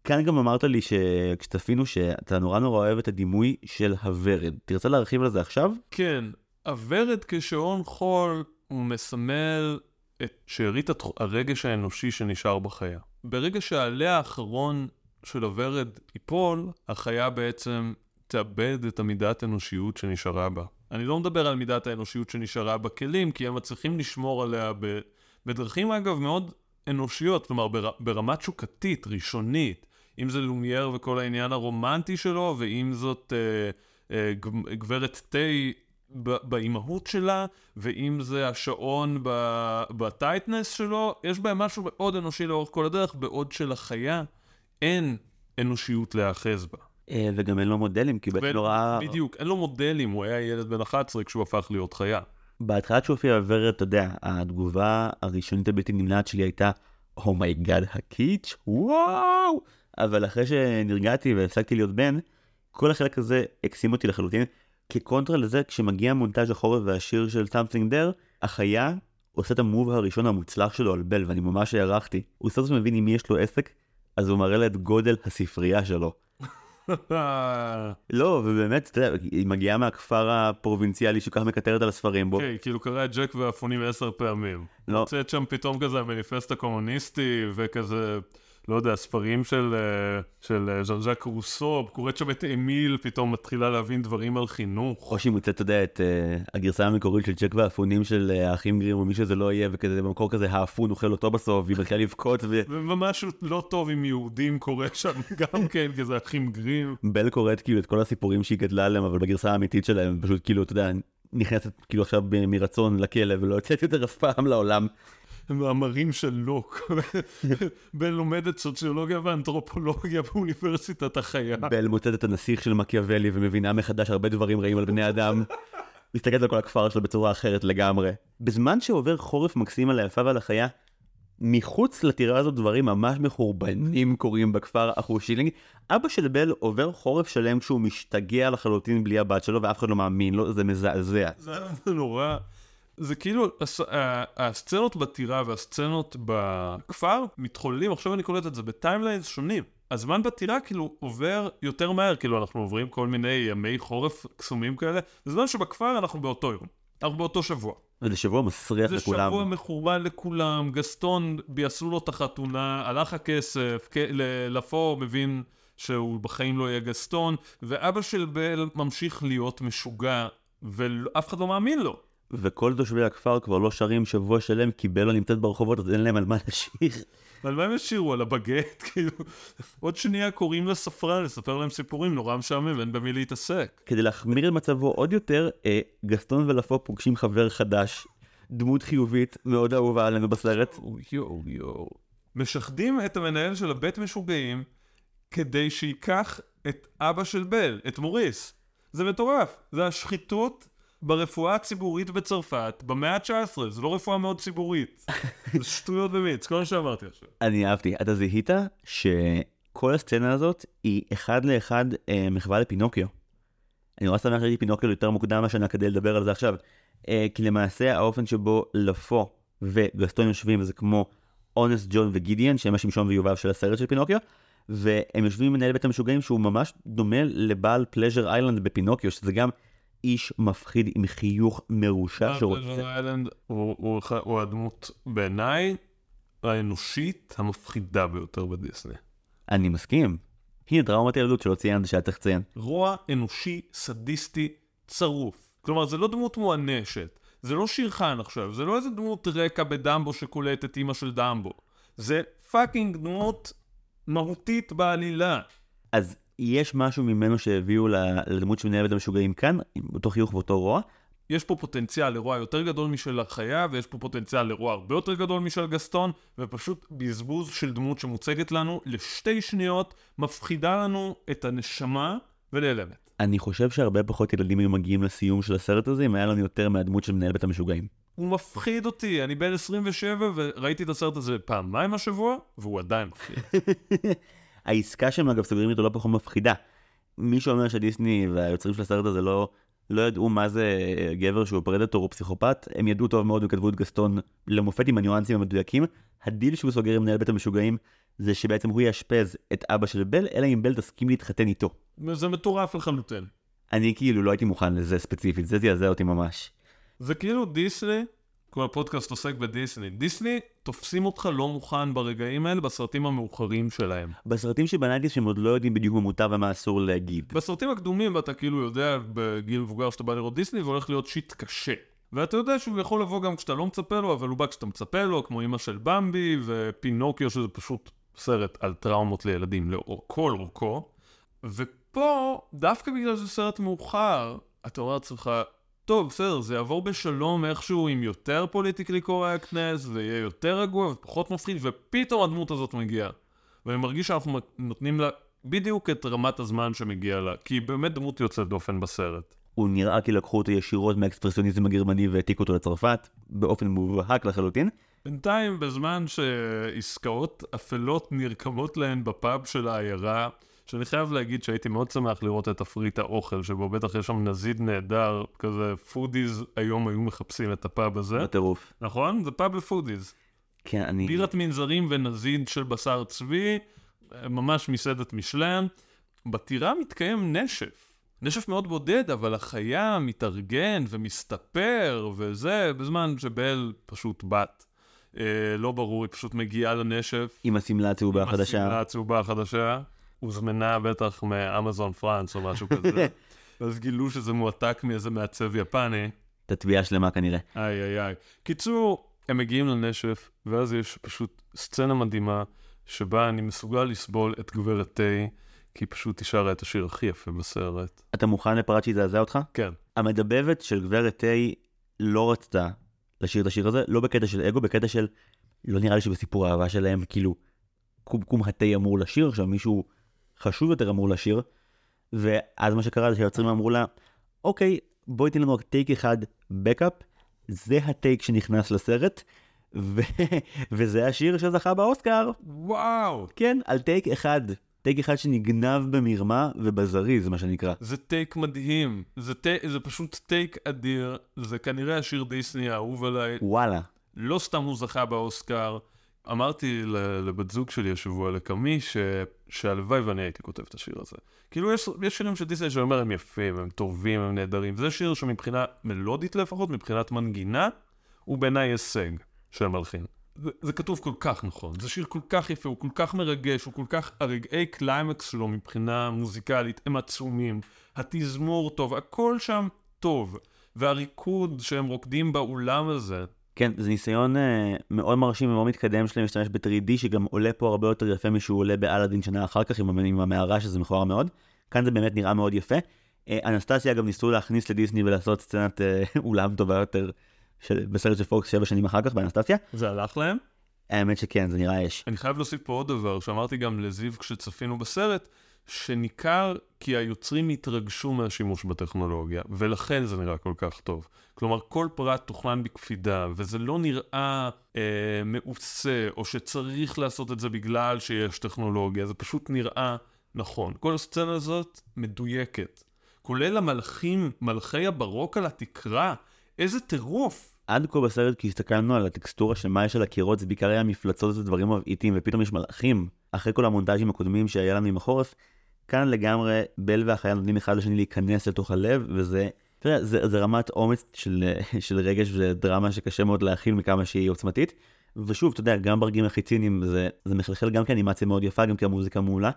כאן גם אמרת לי שכשצפינו שאתה נורא נורא אוהב את הדימוי של הוורד. תרצה להרחיב על זה עכשיו? כן, הוורד כשעון חול הוא מסמל את שארית הרגש האנושי שנשאר בחיה. ברגע שהעלה האחרון של הוורד ייפול, החיה בעצם תאבד את המידת האנושיות שנשארה בה. אני לא מדבר על מידת האנושיות שנשארה בכלים, כי הם מצליחים לשמור עליה ב... בדרכים אגב מאוד אנושיות, כלומר בר... ברמה תשוקתית, ראשונית. אם זה לומייר וכל העניין הרומנטי שלו, ואם זאת אה, אה, גברת תה באימהות שלה, ואם זה השעון בטייטנס שלו, יש בהם משהו מאוד אנושי לאורך כל הדרך, בעוד שלחיה אין אנושיות להיאחז בה. אה, וגם אין לו מודלים, כי בעצם לא ראה... בדיוק, אין לו מודלים, הוא היה ילד בן 11 כשהוא הפך להיות חיה. בהתחלה כשהוא הופיע בוורוד, אתה יודע, התגובה הראשונית הבלתי נמנעת שלי הייתה, oh my god, oh הקיץ', וואו! אבל אחרי שנרגעתי והפסקתי להיות בן, כל החלק הזה הקסים אותי לחלוטין. כקונטרה לזה, כשמגיע מונטאז' החורף והשיר של Something There, החיה עושה את ה move הראשון המוצלח שלו על בל, ואני ממש הערכתי. הוא סוף סוף מבין עם מי יש לו עסק, אז הוא מראה לה את גודל הספרייה שלו. לא, ובאמת, אתה יודע, היא מגיעה מהכפר הפרובינציאלי שככה מקטרת על הספרים בו. כן, כאילו קרא את ג'ק והאפונים עשר פעמים. לא. יוצאת שם פתאום כזה המניפסט הקומוניסטי, וכזה... לא יודע, ספרים של, אה, של אה, ז'אן ז'אק רוסו, קוראת שם את אמיל, פתאום מתחילה להבין דברים על חינוך. או שהיא מוצאת, אתה יודע, את uh, הגרסה המקורית של צ'ק והאפונים של האחים גרים, או מי שזה לא יהיה, וכזה במקור כזה האפון אוכל אותו בסוף, והיא מתחילה לבכות. ו... ומשהו לא טוב עם יהודים קורה שם גם כן, כי זה אחים גרים. בל קוראת כאילו את כל הסיפורים שהיא גדלה עליהם, אבל בגרסה האמיתית שלהם, פשוט כאילו, אתה יודע, נכנסת כאילו עכשיו מרצון לכלא ולא יוצאת יותר אף פעם לעולם. מאמרים של לוק. בל לומדת סוציולוגיה ואנתרופולוגיה באוניברסיטת החיה. בל מוצאת את הנסיך של מקיאוולי ומבינה מחדש הרבה דברים רעים על בני אדם. מסתכלת על כל הכפר שלו בצורה אחרת לגמרי. בזמן שעובר חורף מקסים על היפה ועל החיה, מחוץ לטירה הזאת דברים ממש מחורבנים קורים בכפר אחושילינג. אבא של בל עובר חורף שלם כשהוא משתגע לחלוטין בלי הבת שלו ואף אחד לא מאמין לו, זה מזעזע. זה נורא. זה כאילו, הסצנות בטירה והסצנות בכפר מתחוללים, עכשיו אני קולט את זה ב timelines שונים. הזמן בטירה כאילו עובר יותר מהר, כאילו אנחנו עוברים כל מיני ימי חורף קסומים כאלה, בזמן שבכפר אנחנו באותו יום, אנחנו באותו שבוע. וזה שבוע מסריח זה לכולם. זה שבוע מחורבן לכולם, גסטון, בעעשו לו את החתונה, הלך הכסף, לפו מבין שהוא בחיים לא יהיה גסטון, ואבא של בל ממשיך להיות משוגע, ואף אחד לא מאמין לו. וכל תושבי הכפר כבר לא שרים שבוע שלם כי בלו נמצאת ברחובות אז אין להם על מה לשיר. על מה הם ישירו? על הבגט? כאילו, עוד שנייה קוראים לספרן לספר להם סיפורים נורא משעמם, אין במי להתעסק. כדי להחמיר את מצבו עוד יותר, אה, גסטון ולפו פוגשים חבר חדש, דמות חיובית מאוד אהובה עלינו בסרט. יואו יואו. משחדים את המנהל של הבית משוגעים כדי שייקח את אבא של בל, את מוריס. זה מטורף. זה השחיתות ברפואה הציבורית בצרפת במאה ה-19, זה לא רפואה מאוד ציבורית. זה שטויות במיץ, כל מה שאמרתי עכשיו. אני אהבתי. אתה זיהית שכל הסצנה הזאת היא אחד לאחד אה, מחווה לפינוקיו. אני נורא שמח שראיתי פינוקיו יותר מוקדם השנה כדי לדבר על זה עכשיו. אה, כי למעשה האופן שבו לפו וגסטון יושבים זה כמו אונסט ג'ון וגידיאן שהם השמשון ויובב של הסרט של פינוקיו. והם יושבים עם מנהל בית המשוגעים שהוא ממש דומה לבעל פלז'ר איילנד בפינוקיו שזה גם איש מפחיד עם חיוך מרושע שרוצה... איילנד הוא, הוא, הוא הדמות בעיניי האנושית המפחידה ביותר בדיסני. אני מסכים. הנה טראומת ילדות שלא ציינת שהיה צריך לציין. רוע אנושי, סדיסטי, צרוף. כלומר, זה לא דמות מואנשת. זה לא שירחן עכשיו, זה לא איזה דמות רקע בדמבו שקולט את אימא של דמבו. זה fucking דמות מהותית בעלילה. אז יש משהו ממנו שהביאו לדמות של מנהל בית המשוגעים כאן, אותו חיוך ואותו רוע. יש פה פוטנציאל לרוע יותר גדול משל החיה, ויש פה פוטנציאל לרוע הרבה יותר גדול משל גסטון, ופשוט בזבוז של דמות שמוצגת לנו לשתי שניות, מפחידה לנו את הנשמה ונעלמת. אני חושב שהרבה פחות ילדים היו מגיעים לסיום של הסרט הזה, אם היה לנו יותר מהדמות של מנהל בית המשוגעים. הוא מפחיד אותי, אני בן 27 וראיתי את הסרט הזה פעמיים השבוע, והוא עדיין מפחיד. העסקה שהם אגב סוגרים איתו לא פחות מפחידה. מי שאומר שדיסני והיוצרים של הסרט הזה לא, לא ידעו מה זה גבר שהוא predator או פסיכופת, הם ידעו טוב מאוד וכתבו את גסטון למופת עם הניואנסים המדויקים. הדיל שהוא סוגר עם מנהל בית המשוגעים זה שבעצם הוא יאשפז את אבא של בל, אלא אם בל תסכים להתחתן איתו. זה מטורף לחלוטין. אני כאילו לא הייתי מוכן לזה ספציפית, זה זעזע אותי ממש. זה כאילו דיסני, כל הפודקאסט עוסק בדיסני. דיסני תופסים אותך לא מוכן ברגעים האלה בסרטים המאוחרים שלהם. בסרטים שבנייטיס שהם עוד לא יודעים בדיוק מה מותר ומה אסור להגיד. בסרטים הקדומים אתה כאילו יודע בגיל מבוגר שאתה בא לראות דיסני והולך להיות שיט קשה. ואתה יודע שהוא יכול לבוא גם כשאתה לא מצפה לו, אבל הוא בא כשאתה מצפה לו, כמו אמא של במבי ופינוקיו, שזה פשוט סרט על טראומות לילדים לכל אורכו. ופה, דווקא בגלל שזה סרט מאוחר, אתה אומר לעצמך, טוב, בסדר, זה יעבור בשלום איכשהו עם יותר politically correctness, ויהיה יותר רגוע ופחות מפחיד, ופתאום הדמות הזאת מגיעה. ואני מרגיש שאנחנו נותנים לה בדיוק את רמת הזמן שמגיע לה, כי היא באמת דמות יוצאת דופן בסרט. הוא נראה כי לקחו אותו ישירות מהאקספרסיוניזם הגרמני והעתיקו אותו לצרפת, באופן מובהק לחלוטין. בינתיים, בזמן שעסקאות אפלות נרקמות להן בפאב של העיירה, שאני חייב להגיד שהייתי מאוד שמח לראות את תפריט האוכל, שבו בטח יש שם נזיד נהדר, כזה foodies היום היו מחפשים את הפאב הזה. בטירוף. נכון? זה פאב ב foodies. כן, אני... בירת מנזרים ונזיד של בשר צבי, ממש מסעדת מישלן. בטירה מתקיים נשף. נשף מאוד בודד, אבל החיה מתארגן ומסתפר וזה, בזמן שבל פשוט בת. אה, לא ברור, היא פשוט מגיעה לנשף. עם השמלה הצהובה החדשה. עם השמלה הצהובה החדשה. הוזמנה בטח מאמזון פרנס או משהו כזה. אז גילו שזה מועתק מאיזה מעצב יפני. את התביעה שלמה כנראה. איי איי איי. קיצור, הם מגיעים לנשף, ואז יש פשוט סצנה מדהימה, שבה אני מסוגל לסבול את גברת תה, כי פשוט היא שרה את השיר הכי יפה בסרט. אתה מוכן לפרט שיזעזע אותך? כן. המדבבת של גברת תה לא רצתה לשיר את השיר הזה, לא בקטע של אגו, בקטע של לא נראה לי שבסיפור האהבה שלהם, כאילו, קומקום התה אמור לשיר, עכשיו מישהו חשוב יותר אמור לשיר, ואז מה שקרה זה שהיוצרים אמרו לה, אוקיי, בואי תני לנו רק take אחד backup, זה ה take שנכנס לסרט, ו... וזה השיר שזכה באוסקר. וואו. כן, על take אחד. take אחד שנגנב במרמה ובזריז, מה שנקרא. זה take מדהים. זה, ט... זה פשוט take אדיר. זה כנראה השיר דיסני האהוב עליי. וואלה. לא סתם הוא זכה באוסקר. אמרתי לבת זוג שלי השבוע, לקמי, ש... שהלוואי ואני הייתי כותב את השיר הזה. כאילו יש, יש שירים של דיסני שאומר הם יפים, הם טובים, הם נהדרים. זה שיר שמבחינה מלודית לפחות, מבחינת מנגינה, הוא בעיניי הישג של מלחין. זה, זה כתוב כל כך נכון, זה שיר כל כך יפה, הוא כל כך מרגש, הוא כל כך, הרגעי קליימקס שלו מבחינה מוזיקלית הם עצומים, התזמור טוב, הכל שם טוב, והריקוד שהם רוקדים באולם הזה, כן, זה ניסיון אה, מאוד מרשים ומאוד מתקדם שלהם להשתמש ב-3D, שגם עולה פה הרבה יותר יפה משהוא עולה באלאדין שנה אחר כך עם, עם המערה שזה מכוער מאוד. כאן זה באמת נראה מאוד יפה. אה, אנסטסיה גם ניסו להכניס לדיסני ולעשות סצנת אה, אולם טובה יותר של, בסרט של פוקס שבע שנים אחר כך באנסטסיה. זה הלך להם? האמת שכן, זה נראה אש. אני חייב להוסיף פה עוד דבר, שאמרתי גם לזיו כשצפינו בסרט, שניכר כי היוצרים התרגשו מהשימוש בטכנולוגיה, ולכן זה נראה כל כך טוב. כלומר, כל פרט תוכנן בקפידה, וזה לא נראה אה, מעושה, או שצריך לעשות את זה בגלל שיש טכנולוגיה, זה פשוט נראה נכון. כל הסצנה הזאת מדויקת. כולל המלכים, מלכי הברוק על התקרה, איזה טירוף. עד כה בסרט, כי הסתכלנו על הטקסטורה של מה יש על הקירות, זה בעיקר היה מפלצות ודברים מבעיטים, ופתאום יש מלאכים. אחרי כל המונטאז'ים הקודמים שהיה לנו עם החורף, כאן לגמרי בל והחיה נותנים אחד לשני להיכנס לתוך הלב, וזה, יודע, זה, זה רמת אומץ של, של רגש ודרמה שקשה מאוד להכיל מכמה שהיא עוצמתית. ושוב, אתה יודע, גם ברגעים הכי ציניים זה, זה מחלחל גם כאנימציה מאוד יפה, גם כמוזיקה מעולה.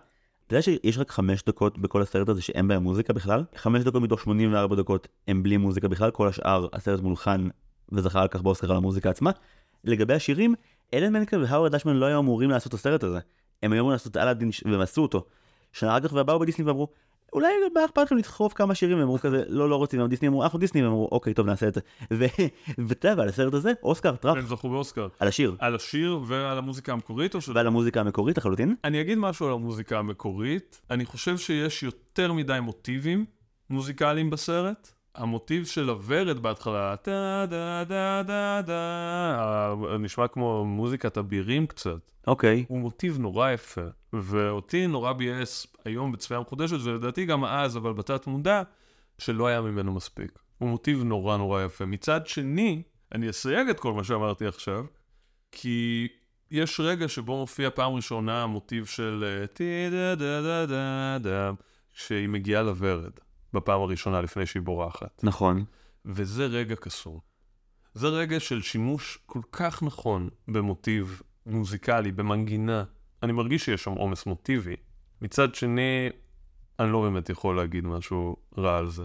אתה יודע שיש רק חמש דקות בכל הסרט הזה שאין בהם מוזיקה בכלל? חמש דקות מתוך 84 דקות הם בלי מוזיקה בכלל, כל השאר הסרט מולחן וזכה על כך באוסקר על המוזיקה עצמה. לגבי השירים, אלן מנקל והאוורד דשמן לא היו אמורים לעשות את הסרט הזה. הם היו אמורים לעשות אלאדין והם עשו אותו. שנה אחר כך ובאו בדיסני ואמרו, אולי מה אכפת לכם לדחוף כמה שירים, הם אמרו כזה, לא, לא רוצים, דיסני אמרו, אנחנו דיסני, הם אמרו, אוקיי, טוב, נעשה את זה. ואתה יודע, ועל הסרט הזה, אוסקר, טראפ. הם זכו באוסקר. על השיר. על השיר ועל המוזיקה המקורית או ש... ועל המוזיקה המקורית לחלוטין. אני אגיד משהו על המוזיקה המקורית. אני חושב שיש יותר מדי מוטיבים מוזיקליים בסרט. המוטיב של הוורד בהתחלה, דה דה דה דה דה, נשמע כמו מוזיקת אבירים קצת. אוקיי. הוא מוטיב נורא יפה, ואותי נורא ביאס היום בצפייה מחודשת, ולדעתי גם אז, אבל בתת מודע, שלא היה ממנו מספיק. הוא מוטיב נורא נורא יפה. מצד שני, אני אסייג את כל מה שאמרתי עכשיו, כי יש רגע שבו מופיע פעם ראשונה המוטיב של טי דה דה דה דה דה, כשהיא מגיעה לוורד. בפעם הראשונה לפני שהיא בורחת. נכון. וזה רגע קסום. זה רגע של שימוש כל כך נכון במוטיב מוזיקלי, במנגינה. אני מרגיש שיש שם עומס מוטיבי. מצד שני, אני לא באמת יכול להגיד משהו רע על זה.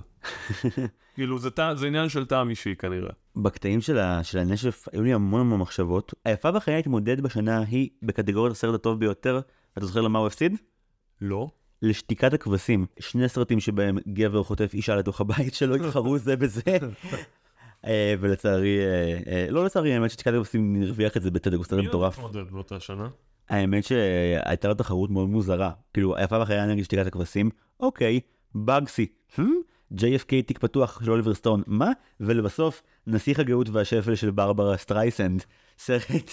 כאילו, זה, זה עניין של טעם אישי כנראה. בקטעים של, ה, של הנשף היו לי המון המון מחשבות. היפה והחיה התמודד בשנה ההיא בקטגוריית הסרט הטוב ביותר. אתה זוכר למה הוא הפסיד? לא. לשתיקת הכבשים, שני סרטים שבהם גבר חוטף אישה לתוך הבית שלו התחרו זה בזה. אה, ולצערי, אה, אה, לא לצערי, האמת ששתיקת הכבשים הרוויח את זה בצדק, הוא סרט מטורף. מי עוד מתמודד באותה שנה? האמת שהייתה לו תחרות מאוד מוזרה. כאילו, היפה והחיה נגד שתיקת הכבשים, אוקיי, בגסי, JFK תיק פתוח של אוליבר סטון, מה? ולבסוף, נסיך הגאות והשפל של ברברה סטרייסנד, סרט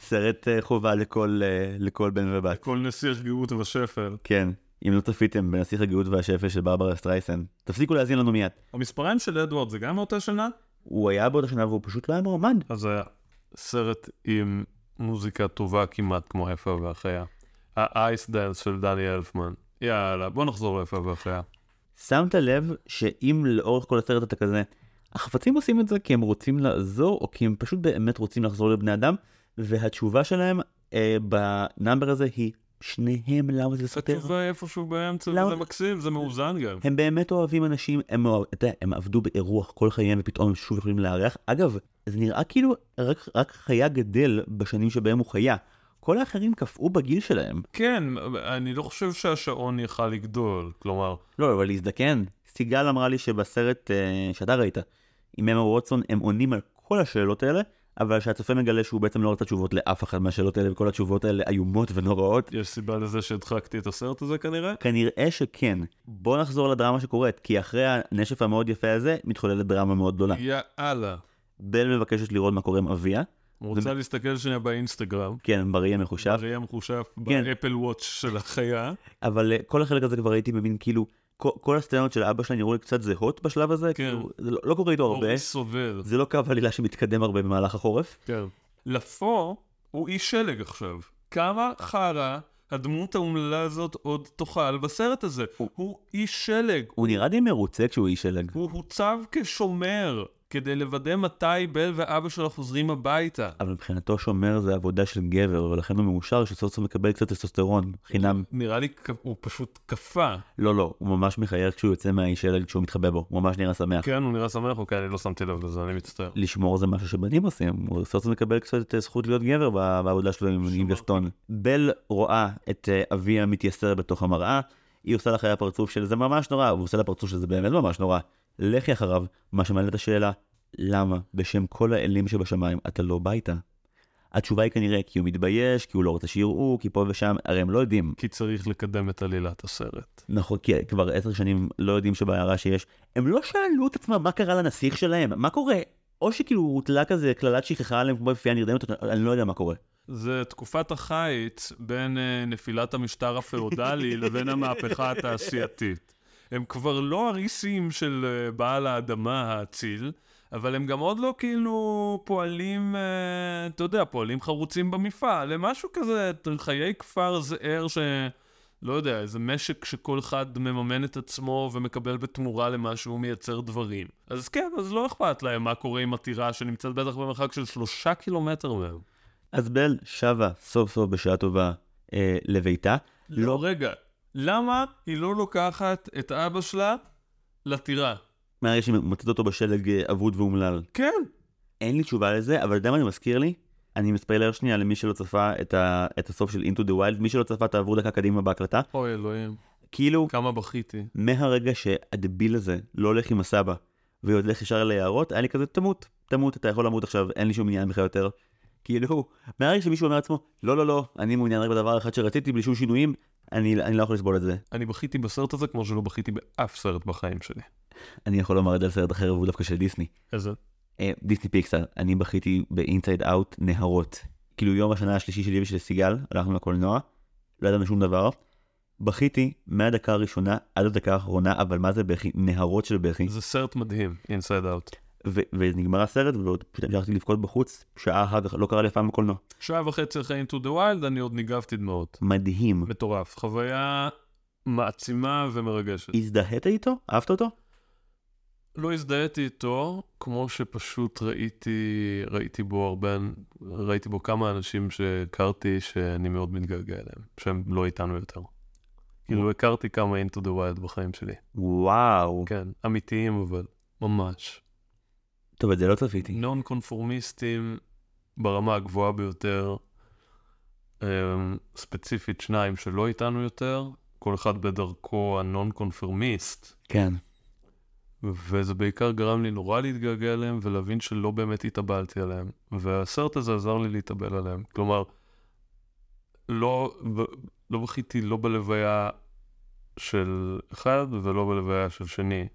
סרט חובה לכל, לכל בן ובת. לכל נסיך גאות ושפל. כן. אם לא צפיתם בנסיך הגאות והשפל של ברברה סטרייסן, תפסיקו להאזין לנו מיד. המספריים של אדוארד זה גם מאותה שנה? הוא היה באותה שנה והוא פשוט לא היה מועמד. אז היה סרט עם מוזיקה טובה כמעט כמו היפה והחיה. האייס דאנס של דני אלפמן. יאללה, בוא נחזור ליפה והחיה. שמת לב שאם לאורך כל הסרט אתה כזה, החפצים עושים את זה כי הם רוצים לעזור, או כי הם פשוט באמת רוצים לחזור לבני אדם, והתשובה שלהם אה, בנאמבר הזה היא שניהם, למה זה סותר? התשובה איפשהו באמצע, למה... זה מקסים, זה מאוזן גם. הם באמת אוהבים אנשים, הם, אתה יודע, הם עבדו באירוח כל חייהם ופתאום הם שוב יכולים לארח. אגב, זה נראה כאילו רק, רק חיה גדל בשנים שבהם הוא חיה. כל האחרים קפאו בגיל שלהם. כן, אני לא חושב שהשעון יכל לגדול, כלומר... לא, אבל להזדקן. סיגל אמרה לי שבסרט uh, שאתה ראית, עם אמה ווטסון, הם עונים על כל השאלות האלה, אבל שהצופה מגלה שהוא בעצם לא רצה תשובות לאף אחת מהשאלות האלה, וכל התשובות האלה איומות ונוראות. יש סיבה לזה שהדחקתי את הסרט הזה כנראה? כנראה שכן. בוא נחזור לדרמה שקורית, כי אחרי הנשף המאוד יפה הזה, מתחוללת דרמה מאוד גדולה. יאללה. בל מבקשת לראות מה קורה עם אביה. רוצה זה... להסתכל שנייה באינסטגרם. כן, בראי המחושף. בראי המחושף, כן. באפל וואץ' של החיה. אבל uh, כל החלק הזה כבר הייתי מבין כאילו, כל, הסצנות של אבא שלה נראו לי קצת זהות בשלב הזה, כן. כאילו, זה לא, לא קורה איתו הרבה. אורי סובל. זה לא קו עלילה שמתקדם הרבה במהלך החורף. כן. לפו הוא איש שלג עכשיו. כמה חרא הדמות האומללה הזאת עוד תאכל בסרט הזה. הוא, הוא איש שלג. הוא נראה די מרוצה כשהוא איש שלג. הוא הוצב כשומר. כדי לוודא מתי בל ואבא שלה חוזרים הביתה. אבל מבחינתו שומר זה עבודה של גבר, ולכן הוא מאושר שסוף סוף מקבל קצת טסטוסטרון חינם. נראה לי הוא פשוט קפא. לא, לא, הוא ממש מחייך כשהוא יוצא מהאיש ילד כשהוא מתחבא בו, הוא ממש נראה שמח. כן, הוא נראה שמח, אוקיי, אני לא שמתי לב לזה, אני מצטער. לשמור זה משהו שבנים עושים, הוא סוף סוף מקבל קצת אה, זכות להיות גבר בעבודה שלו עם גסטון. בל רואה את אה, אביה מתייסר בתוך המראה, היא עושה לה חיי הפרצוף של זה ממש נורא, והוא עושה לה פרצוף שזה באמת ממש נורא. לכי אחריו, מה שמעלה את השאלה, למה בשם כל האלים שבשמיים אתה לא בא איתה? התשובה היא כנראה כי הוא מתבייש, כי הוא לא רוצה שיראו, כי פה ושם, הרי הם לא יודעים. כי צריך לקדם את עלילת הסרט. נכון, כי כבר עשר שנים לא יודעים שבעיירה שיש. הם לא שאלו את עצמם מה קרה לנסיך שלהם, מה קורה? או שכאילו הוטלה כזה קללת שכחה עליהם כמו בפייה נרדמת, אני לא יודע מה קורה. זה תקופת החיץ בין אה, נפילת המשטר הפאודלי לבין המהפכה התעשייתית. הם כבר לא הריסים של אה, בעל האדמה האציל, אבל הם גם עוד לא כאילו פועלים, אה, אתה יודע, פועלים חרוצים במפעל. הם משהו כזה, חיי כפר זעיר ש... לא יודע, איזה משק שכל אחד מממן את עצמו ומקבל בתמורה למה שהוא מייצר דברים. אז כן, אז לא אכפת להם מה קורה עם הטירה שנמצאת בטח במרחק של שלושה קילומטר מהם. אז בל שבה סוף סוף בשעה טובה אה, לביתה. לא, רגע, למה היא לא לוקחת את אבא שלה לטירה? מהרגע שהיא מוצאת אותו בשלג אה, אבוד ואומלל. כן. אין לי תשובה לזה, אבל אתה יודע מה זה מזכיר לי? אני מספיילר שנייה למי שלא צפה את, ה, את הסוף של Into the Wild, מי שלא צפה תעברו דקה קדימה בהקלטה. אוי אלוהים, כאילו, כמה בכיתי. מהרגע שהדביל הזה לא הולך עם הסבא והולך ישר ליערות, היה לי כזה תמות, תמות, אתה יכול למות עכשיו, אין לי שום עניין בך יותר. כאילו, מהרגע שמישהו אומר לעצמו, לא לא לא, אני מעוניין רק בדבר אחד שרציתי בלי שום שינויים, אני, אני לא יכול לסבול את זה. אני בכיתי בסרט הזה כמו שלא בכיתי באף סרט בחיים שלי. אני יכול לומר את זה על סרט אחר והוא דווקא של דיסני. איזה? אה, דיסני פיקסאר, אני בכיתי ב Inside Out נהרות. כאילו יום השנה השלישי שלי ושל סיגל, הלכנו לקולנוע, לא ידענו שום דבר. בכיתי מהדקה הראשונה עד הדקה האחרונה, אבל מה זה בכי? נהרות של בכי. זה סרט מדהים, Inside Out. ו- ונגמר הסרט, ועוד פשוט המשכתי לבכות בחוץ, שעה אחת, לא קרה לי אף פעם בקולנוע. שעה וחצי אחרי Into the Wild אני עוד ניגבתי דמעות. מדהים. מטורף. חוויה מעצימה ומרגשת. הזדהית איתו? אהבת אותו? לא הזדהיתי איתו, כמו שפשוט ראיתי, ראיתי בו הרבה, ראיתי בו כמה אנשים שהכרתי שאני מאוד מתגעגע אליהם, שהם לא איתנו יותר. כאילו הכרתי כמה into the wild בחיים שלי. וואו. כן, אמיתיים אבל, ממש. טוב, את זה לא צפיתי. נון קונפורמיסטים ברמה הגבוהה ביותר, אמ, ספציפית שניים שלא איתנו יותר, כל אחד בדרכו הנון קונפורמיסט. כן. וזה בעיקר גרם לי נורא להתגעגע אליהם ולהבין שלא באמת התאבלתי עליהם. והסרט הזה עזר לי להתאבל עליהם. כלומר, לא, לא בכיתי לא בלוויה של אחד ולא בלוויה של שני.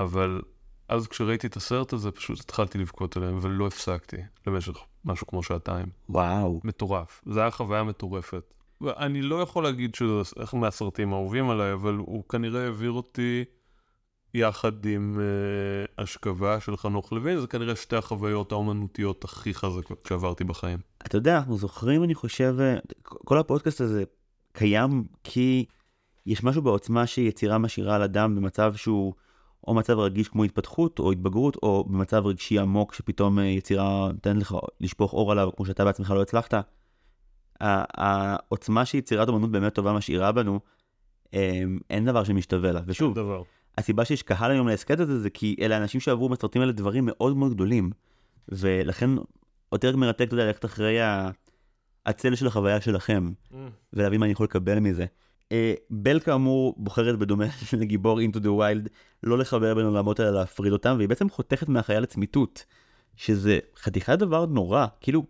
אבל אז כשראיתי את הסרט הזה פשוט התחלתי לבכות עליהם ולא הפסקתי למשך משהו כמו שעתיים. וואו. מטורף. זו הייתה חוויה מטורפת. ואני לא יכול להגיד שזה אחד מהסרטים האהובים עליי, אבל הוא כנראה העביר אותי יחד עם uh, השכבה של חנוך לוין, זה כנראה שתי החוויות האומנותיות הכי חזקות שעברתי בחיים. אתה יודע, אנחנו זוכרים, אני חושב, אה, כל הפודקאסט הזה קיים כי יש משהו בעוצמה שיצירה משאירה על אדם במצב שהוא או מצב רגיש כמו התפתחות או התבגרות, או במצב רגשי עמוק שפתאום אה, יצירה נותנת לך לשפוך אור עליו, כמו שאתה בעצמך לא הצלחת. העוצמה שיצירת אומנות באמת טובה משאירה בנו, אין דבר שמשתווה לה. ושוב, דבר. הסיבה שיש קהל היום להסכת הזה זה כי אלה אנשים שעברו בסרטים האלה דברים מאוד מאוד גדולים. ולכן יותר מרתק, אתה יודע, ללכת אחרי הצל של החוויה שלכם, Mm. ולהבין מה אני יכול לקבל מזה. אה, בל כאמור בוחרת בדומה לגיבור into the wild לא לחבר בין עולמות אלא להפריד אותם, והיא בעצם חותכת מהחיה לצמיתות, שזה חתיכת דבר נורא, כאילו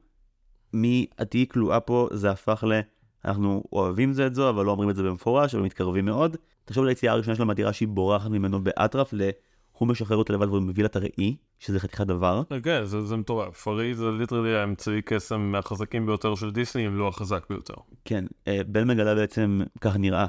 מאת כלואה פה זה הפך ל... אנחנו אוהבים זה את זו, אבל לא אומרים את זה במפורש, אבל מתקרבים מאוד. תחשוב על היציאה הראשונה שלה מהטירה שהיא בורחת ממנו באטרף, ל... הוא משחרר אותה לבד והוא מביא לה את הראי, שזה חתיכת דבר. כן, זה, זה מטורף. הראי זה literally האמצעי קסם מהחזקים ביותר של דיסני, אם לא החזק ביותר. כן, אה, בל מגלה בעצם, כך נראה,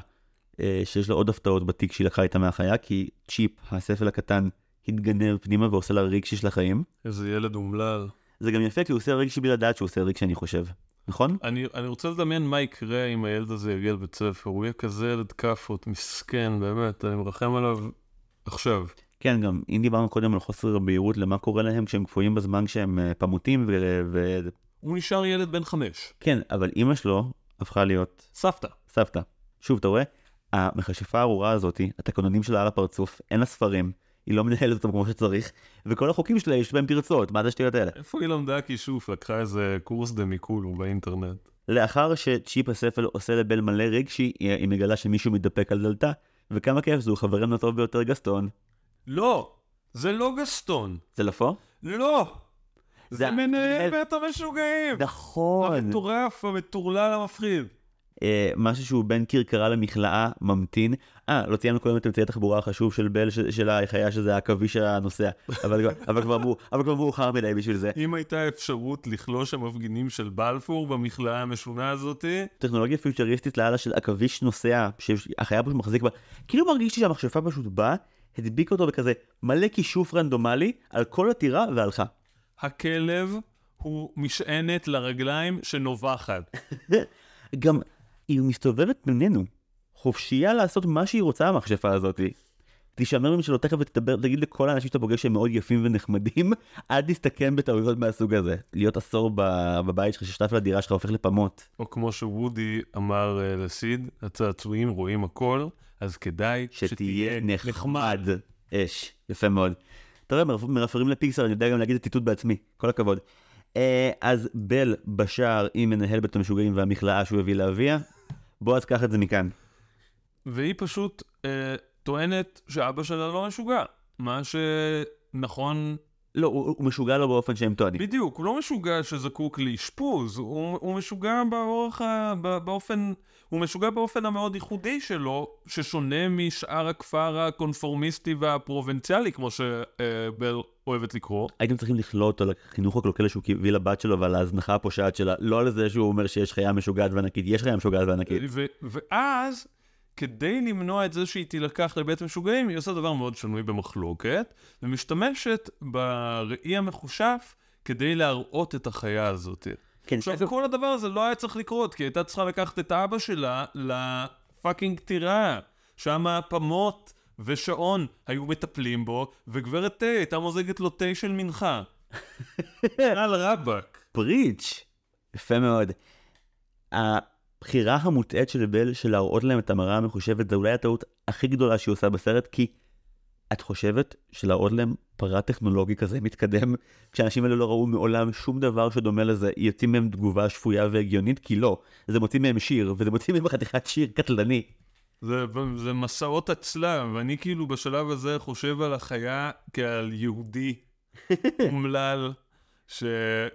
אה, שיש לו עוד הפתעות בתיק שהיא לקחה איתה מהחיה, כי צ'יפ, הספל הקטן, התגנב פנימה ועושה לה רגשי של החיים. איזה ילד אומלל. זה גם יפה כי הוא עושה רגשי בלי לדעת שהוא עושה רגשי, אני חושב. נכון? אני, אני רוצה לדמיין מה יקרה אם הילד הזה יגיע לבית ספר, הוא יהיה כזה ילד כאפות, מסכן, באמת, אני מרחם עליו עכשיו. כן, גם אם דיברנו קודם על חוסר בהירות למה קורה להם כשהם קפואים בזמן כשהם אה, פמוטים, ו... ו... הוא נשאר ילד בן חמש. כן, אבל אימא שלו הפכה להיות סבתא. סבתא. שוב, אתה רואה? המכשפה הארורה הזאתי, התקנונים שלה על הפרצוף, אין לה ספרים, היא לא מנהלת אותם כמו שצריך, וכל החוקים שלה יש בהם פרצות, מה זה השטויות האלה? איפה היא למדה כישוף? לקחה איזה קורס דמיקולו באינטרנט. לאחר שצ'יפ הספל עושה לבל מלא רגשי, היא מגלה שמישהו מתדפק על דלתה, וכמה כיף זו, חברנו הטוב ביותר גסטון. לא! זה לא גסטון. זה לפו? לא! זה זה- מנהל בית המשוגעים! נכון. המטורף, המטורלל, המפחיד. אה, משהו שהוא בין כרכרה למכלאה, ממתין. אה, לא ציינו קודם את אמצעי התחבורה החשוב של בל, ש- של החיה שזה העכביש הנוסע. אבל אבל כבר אבל כבר מאוחר מדי בשביל זה. אם הייתה אפשרות לכלוש המפגינים של בלפור במכלאה המשונה הזאתי, טכנולוגיה פיוטריסטית לאללה של עכביש נוסע, שהחיה פשוט מחזיק בה. כאילו מרגיש לי שהמכשפה פשוט באה, הדביקה אותו בכזה מלא כישוף רנדומלי על כל הטירה והלכה. הכלב הוא משענת לרגליים שנובחת. גם היא מסתובבת בינינו, חופשייה לעשות מה שהיא רוצה המכשפה הזאתי. תשמר ממנו תכף ותדבר, תגיד לכל האנשים שאתה פוגש שהם מאוד יפים ונחמדים, אל תסתכן בטעויות מהסוג הזה. להיות עשור בבית שלך ששטף לדירה שלך הופך לפמות. או כמו שוודי אמר אה, לסיד, הצעצועים רואים הכל, אז כדאי שתהיה נחמד. אש, יפה מאוד. אתה רואה, מרפ- מרפרים לפיקסר, אני יודע גם להגיד את הציטוט בעצמי, כל הכבוד. אה, אז בל בשער עם מנהל בית המשוגעים והמכלאה שהוא הביא לאביה, בוא אז קח את זה מכאן. והיא פשוט אה, טוענת שאבא שלה לא משוגע. מה שנכון, לא, הוא, הוא משוגע לו באופן שהם טוענים. בדיוק, הוא לא משוגע שזקוק לאשפוז, הוא, הוא משוגע באורח, ה- באופן, הוא משוגע באופן המאוד ייחודי שלו, ששונה משאר הכפר הקונפורמיסטי והפרובינציאלי, כמו שבל אוהבת לקרוא. הייתם צריכים לכלוא אותו לחינוך הקלוקל שהוא הביא לבת שלו ועל ההזנחה הפושעת שלה, לא על זה שהוא אומר שיש חיה משוגעת וענקית, יש חיה משוגעת וענקית. ו- ואז, כדי למנוע את זה שהיא תילקח לבית משוגעים, היא עושה דבר מאוד שנוי במחלוקת, ומשתמשת בראי המחושף כדי להראות את החיה הזאת. כן, עכשיו, כל הדבר הזה לא היה צריך לקרות, כי הייתה צריכה לקחת את אבא שלה לפאקינג טירה. שם פמות ושעון היו מטפלים בו, וגברת תה הייתה מוזגת לו תה של מנחה. על רבאק. פריץ', יפה מאוד. הבחירה המוטעית של בל של להראות להם את המראה המחושבת זה אולי הטעות הכי גדולה שהיא עושה בסרט, כי את חושבת שלהראות להם פרט טכנולוגי כזה מתקדם, כשאנשים האלה לא ראו מעולם שום דבר שדומה לזה, יוצאים מהם תגובה שפויה והגיונית? כי לא. זה מוציא מהם שיר, וזה מוציא מהם חתיכת שיר קטלני. זה, זה מסעות הצלב, ואני כאילו בשלב הזה חושב על החיה כעל יהודי אומלל, ש...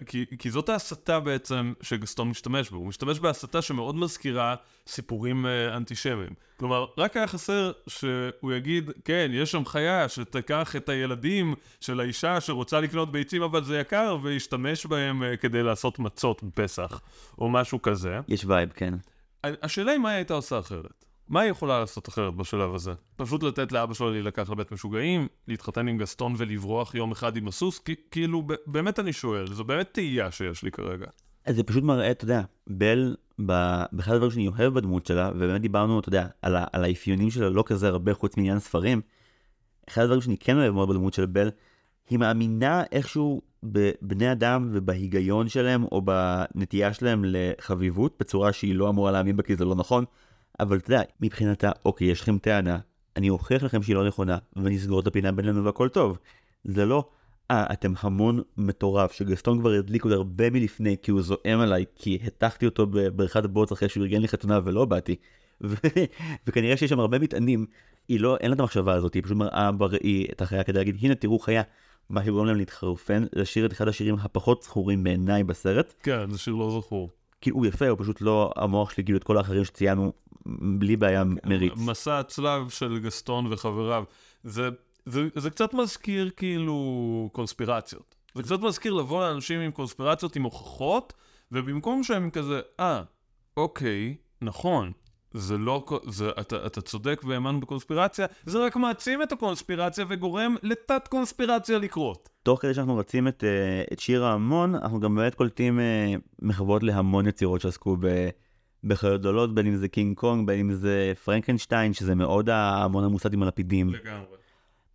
כי, כי זאת ההסתה בעצם שגסטון משתמש בו, הוא משתמש בהסתה שמאוד מזכירה סיפורים אה, אנטישמיים. כלומר, רק היה חסר שהוא יגיד, כן, יש שם חיה שתיקח את הילדים של האישה שרוצה לקנות ביצים אבל זה יקר, וישתמש בהם אה, כדי לעשות מצות בפסח, או משהו כזה. יש vibe, כן. השאלה היא מה היא הייתה עושה אחרת. מה היא יכולה לעשות אחרת בשלב הזה? פשוט לתת לאבא שלה להילקח לבית משוגעים, להתחתן עם גסטון ולברוח יום אחד עם הסוס? כאילו, באמת אני שואל, זו באמת תהייה שיש לי כרגע. אז זה פשוט מראה, אתה יודע, בל, באחד הדברים שאני אוהב בדמות שלה, ובאמת דיברנו, אתה יודע, על, על האפיונים שלה לא כזה הרבה חוץ מעניין ספרים, אחד הדברים שאני כן אוהב מאוד בדמות של בל, היא מאמינה איכשהו בבני אדם ובהיגיון שלהם, או בנטייה שלהם לחביבות, בצורה שהיא לא אמורה להאמין בה כי זה לא נכון, אבל אתה יודע, מבחינתה, אוקיי, יש לכם טענה, אני אוכיח לכם שהיא לא נכונה, ואני אסגור את הפינה בינינו והכל טוב. זה לא, אה, אתם המון מטורף, שגסטון כבר הדליק עוד הרבה מלפני, כי הוא זועם עליי, כי הטחתי אותו בבריכת הבוץ אחרי שהוא ארגן לי חתונה ולא באתי. ו- וכנראה שיש שם הרבה מטענים, היא לא, אין לה את המחשבה הזאת, היא פשוט מראה בראי את החיה כדי להגיד, הנה תראו חיה. מה שגורם להם להתחרפן, לשיר את אחד השירים הפחות זכורים בעיניי בסרט, כן, זה שיר לא זכור. כי הוא יפה, הוא פשוט לא המוח שלי, כאילו את כל האחרים שציינו, בלי בעיה מריץ. מסע הצלב של גסטון וחבריו. זה, זה, זה קצת מזכיר כאילו קונספירציות. זה קצת מזכיר לבוא לאנשים עם קונספירציות עם הוכחות, ובמקום שהם כזה, אה, אוקיי, נכון, זה לא, זה, אתה, אתה צודק והאמנו בקונספירציה, זה רק מעצים את הקונספירציה וגורם לתת קונספירציה לקרות. תוך כדי שאנחנו רצים את, אה, את שיר ההמון, אנחנו גם באמת קולטים אה, מחוות להמון יצירות שעסקו ב, בחיות גדולות, בין אם זה קינג קונג, בין אם זה פרנקנשטיין, שזה מאוד ההמון המוסת עם הלפידים. לגמרי.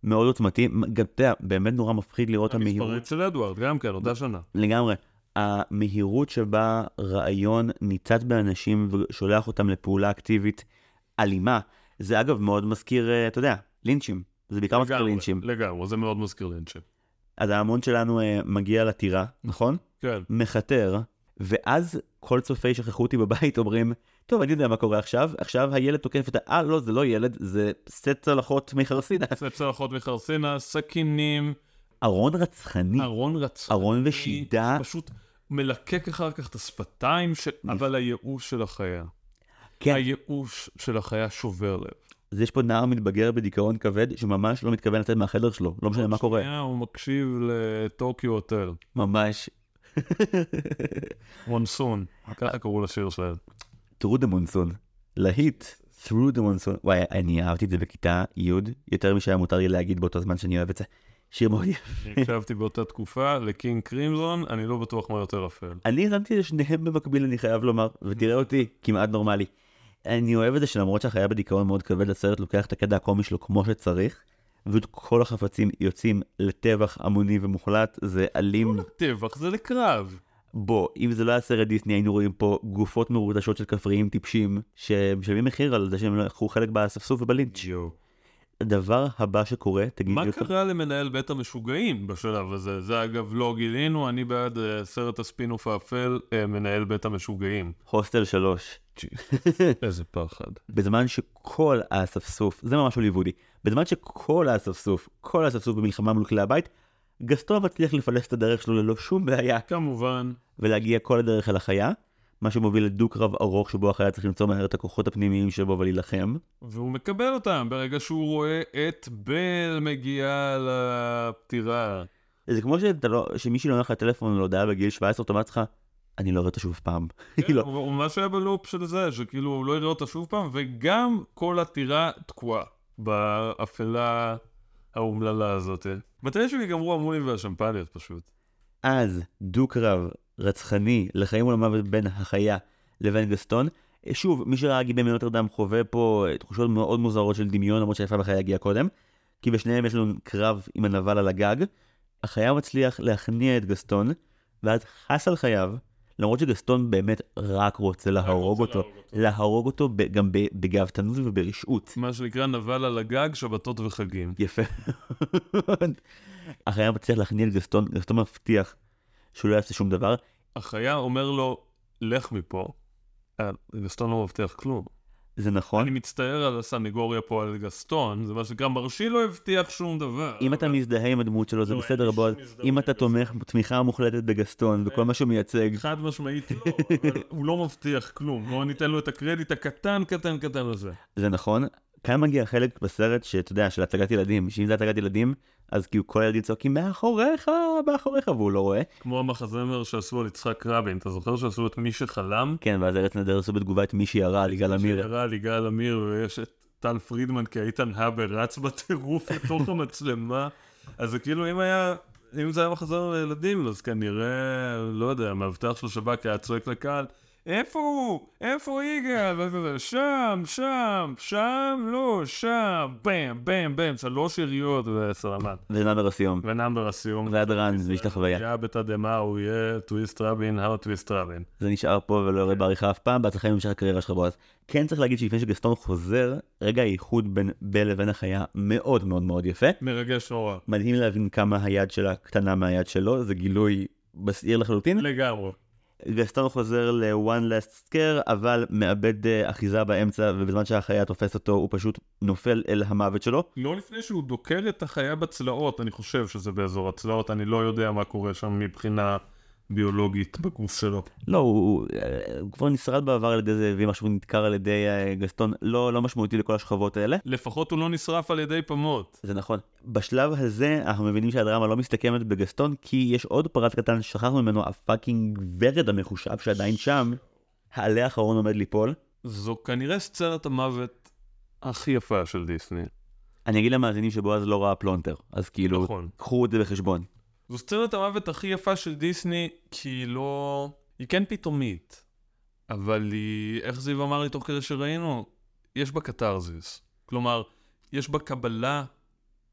מאוד עוצמתי, גם, אתה יודע, באמת נורא מפחיד לראות המהירות. המספריים של אדוארד, גם כן, אותה שנה. לגמרי. המהירות שבה רעיון ניצת באנשים ושולח אותם לפעולה אקטיבית אלימה, זה אגב מאוד מזכיר, אה, אתה יודע, לינצ'ים. זה בעיקר מזכיר לינצ'ים. לגמרי, זה מאוד מזכיר לינצ'ים. אז ההמון שלנו אה, מגיע לטירה, נכון? כן. מחתר, ואז כל צופי שכחו אותי בבית אומרים, טוב, אני יודע מה קורה עכשיו, עכשיו הילד תוקף את ה... אה, לא, זה לא ילד, זה סט צלחות מחרסינה. זה צלחות מחרסינה, סכינים, ארון רצחני, ארון רצחני. ארון ושידה. פשוט מלקק אחר כך את השפתיים, ש... אבל הייאוש של החיה. כן, הייאוש של החיה שובר לב. אז יש פה נער מתבגר בדיכאון כבד, שממש לא מתכוון לצאת מהחדר שלו, לא משנה מה קורה. שנייה, הוא מקשיב לטוקיו הוטל. ממש. מונסון, ככה קראו לשיר שלהם. through the monsoon. להיט, through the monsoon. וואי, אני אהבתי את זה בכיתה י', יותר משהיה מותר לי להגיד באותו זמן שאני אוהב את זה. שיר מאוד יפה. אני הקשבתי באותה תקופה לקינג קרימזון, אני לא בטוח מה יותר אפל. אני האזנתי לשניהם במקביל, אני חייב לומר, ותראה אותי, כמעט נורמלי. אני אוהב את זה שלמרות שהחיה בדיכאון מאוד כבד, הסרט לוקח את הקטע הקומי שלו כמו שצריך, ופשוט כל החפצים יוצאים לטבח המוני ומוחלט, זה אלים. טבח זה לקרב. בוא, אם זה לא היה סרט דיסני, היינו רואים פה גופות מרוטשות של כפריים טיפשים, שמשלמים מחיר על זה שהם לא לקחו חלק באספסוף ובלינץ'. יואו. הדבר הבא שקורה, תגיד מה לי אותו. קרה למנהל בית המשוגעים בשלב הזה? זה אגב לא גילינו, אני בעד אה, סרט הספינוף האפל, אה, מנהל בית המשוגעים. הוסטל 3. איזה פחד. בזמן שכל האספסוף, זה ממש הוליוודי, בזמן שכל האספסוף, כל האספסוף במלחמה מול כלי הבית, גסטון מצליח לפלס את הדרך שלו ללא שום בעיה, כמובן, ולהגיע כל הדרך אל החיה, מה שמוביל לדו-קרב ארוך שבו החיה צריך למצוא מהר את הכוחות הפנימיים שבו ולהילחם. והוא מקבל אותם ברגע שהוא רואה את בל מגיעה לפטירה. זה כמו שאתה לא, שמישהי לא נותן לך טלפון להודעה בגיל 17, אתה אומר לעצמך, אני לא רואה אותו שוב פעם. כן, כאילו, הוא ממש היה בלופ של זה, שכאילו הוא לא יראה אותה שוב פעם, וגם כל הטירה תקועה באפלה האומללה הזאת. מתי שיגמרו המונים והשמפניות פשוט. אז דו-קרב רצחני לחיים ולמוות בין החיה לבין גסטון. שוב, מי שראה גיבי מנוטרדם חווה פה תחושות מאוד מוזרות של דמיון, למרות שהיפה בחיה הגיעה קודם. כי בשניהם יש לנו קרב עם הנבל על הגג. החיה מצליח להכניע את גסטון, ואז חס על חייו, למרות שגסטון באמת רק רוצה להרוג אותו. להרוג אותו. להרוג אותו ב- גם בגאוותנות וברשעות. מה שנקרא נבל על הגג, שבתות וחגים. יפה. החיה מצליח להכניע את גסטון, גסטון מבטיח שהוא לא יעשה שום דבר. החיה אומר לו, לך מפה. אה, גסטון לא מבטיח כלום. זה נכון. אני מצטער על הסנגוריה פה על גסטון, זה מה שנקרא, מרשי לא הבטיח שום דבר. אם אתה מזדהה עם הדמות שלו זה לא, בסדר בועז, אם אתה תומך תמיכה מוחלטת בגסטון וכל מה שהוא מייצג, חד משמעית לא, הוא לא מבטיח כלום. בואו ניתן לו את הקרדיט הקטן קטן קטן הזה. זה נכון. כאן מגיע חלק בסרט שאתה יודע, של הצגת ילדים, שאם זה הצגת ילדים, אז כאילו כל הילדים צועקים מאחוריך, מאחוריך, והוא לא רואה. כמו המחזמר שעשו על יצחק רבין, אתה זוכר שעשו את מי שחלם? כן, ואז ארץ נהדר עשו בתגובה את מי שירה על יגאל עמיר. שירה על יגאל עמיר, ויש את טל פרידמן כאיתן האבר רץ בטירוף לתוך המצלמה. אז זה כאילו, אם היה... אם זה היה מחזור לילדים, אז כנראה, לא יודע, מאבטח של שב"כ היה צועק לקהל, איפה הוא? איפה יגאל? וזה, שם, שם, שם, לא, שם, בם, בם, בם, שלוש יריות וסלמת. ונאמר הסיום. ונאמבר הסיום. והדרן, ויש את החוויה. היה בתדהמה, הוא יהיה טוויסט רבין, הר טוויסט רבין. זה נשאר פה ולא יורד בעריכה אף פעם, בהצלחה עם המשך הקריירה שלך בועז. כן צריך להגיד שלפני שגסטון חוזר, רגע האיחוד בין בל לבין החיה מאוד מאוד מאוד יפה. מרגש נורא. מדהים להבין כמה היד שלה קטנה מהיד שלו, זה גילוי מסעיר לחלוטין. לגמרי. גסטון חוזר ל-one last scare, אבל מאבד אה, אחיזה באמצע, ובזמן שהחיה תופס אותו, הוא פשוט נופל אל המוות שלו. לא לפני שהוא דוקר את החיה בצלעות, אני חושב שזה באזור הצלעות, אני לא יודע מה קורה שם מבחינה ביולוגית בגוף שלו. לא, הוא, הוא, אה, הוא כבר נשרט בעבר על ידי זאבים, עכשיו הוא נדקר על ידי אה, גסטון, לא, לא משמעותי לכל השכבות האלה. לפחות הוא לא נשרף על ידי פמוט. זה נכון. בשלב הזה אנחנו מבינים שהדרמה לא מסתכמת בגסטון, כי יש עוד פרט קטן ששכחנו ממנו, הפאקינג ורד המחושב שעדיין שם, העלה האחרון עומד ליפול. זו כנראה סצנת המוות הכי יפה של דיסני. אני אגיד למאזינים שבועז לא ראה פלונטר, אז כאילו, נכון. קחו את זה בחשבון. זו סצנת המוות הכי יפה של דיסני, כי היא לא... היא כן פתאומית, אבל היא... איך זיו אמר לי תוך כדי שראינו? יש בה קתרזיס. כלומר, יש בה קבלה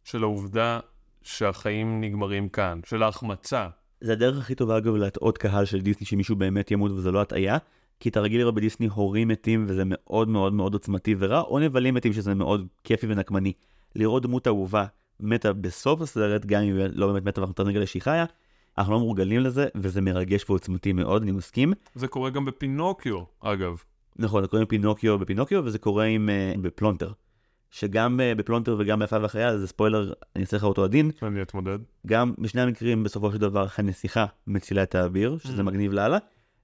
של העובדה שהחיים נגמרים כאן, של ההחמצה. זה הדרך הכי טובה אגב להטעות קהל של דיסני שמישהו באמת ימות וזה לא הטעיה. כי אתה רגיל לראות בדיסני הורים מתים וזה מאוד מאוד מאוד עוצמתי ורע, או נבלים מתים שזה מאוד כיפי ונקמני. לראות דמות אהובה מתה בסוף הסרט, גם אם היא לא באמת מתה ואנחנו נגלה שהיא חיה, אנחנו לא מורגלים לזה, וזה מרגש ועוצמתי מאוד, אני מסכים. זה קורה גם בפינוקיו, אגב. נכון, זה קורה עם פינוקיו בפינוקיו, וזה קורה עם אה, בפלונטר. שגם אה, בפלונטר וגם ביפה והחיה, זה ספוילר, אני אעשה לך אותו עדין. אני אתמודד. גם בשני המקרים, בסופו של דבר, הנסיכה מצילה את האביר, שזה אממ. מגניב לאללה.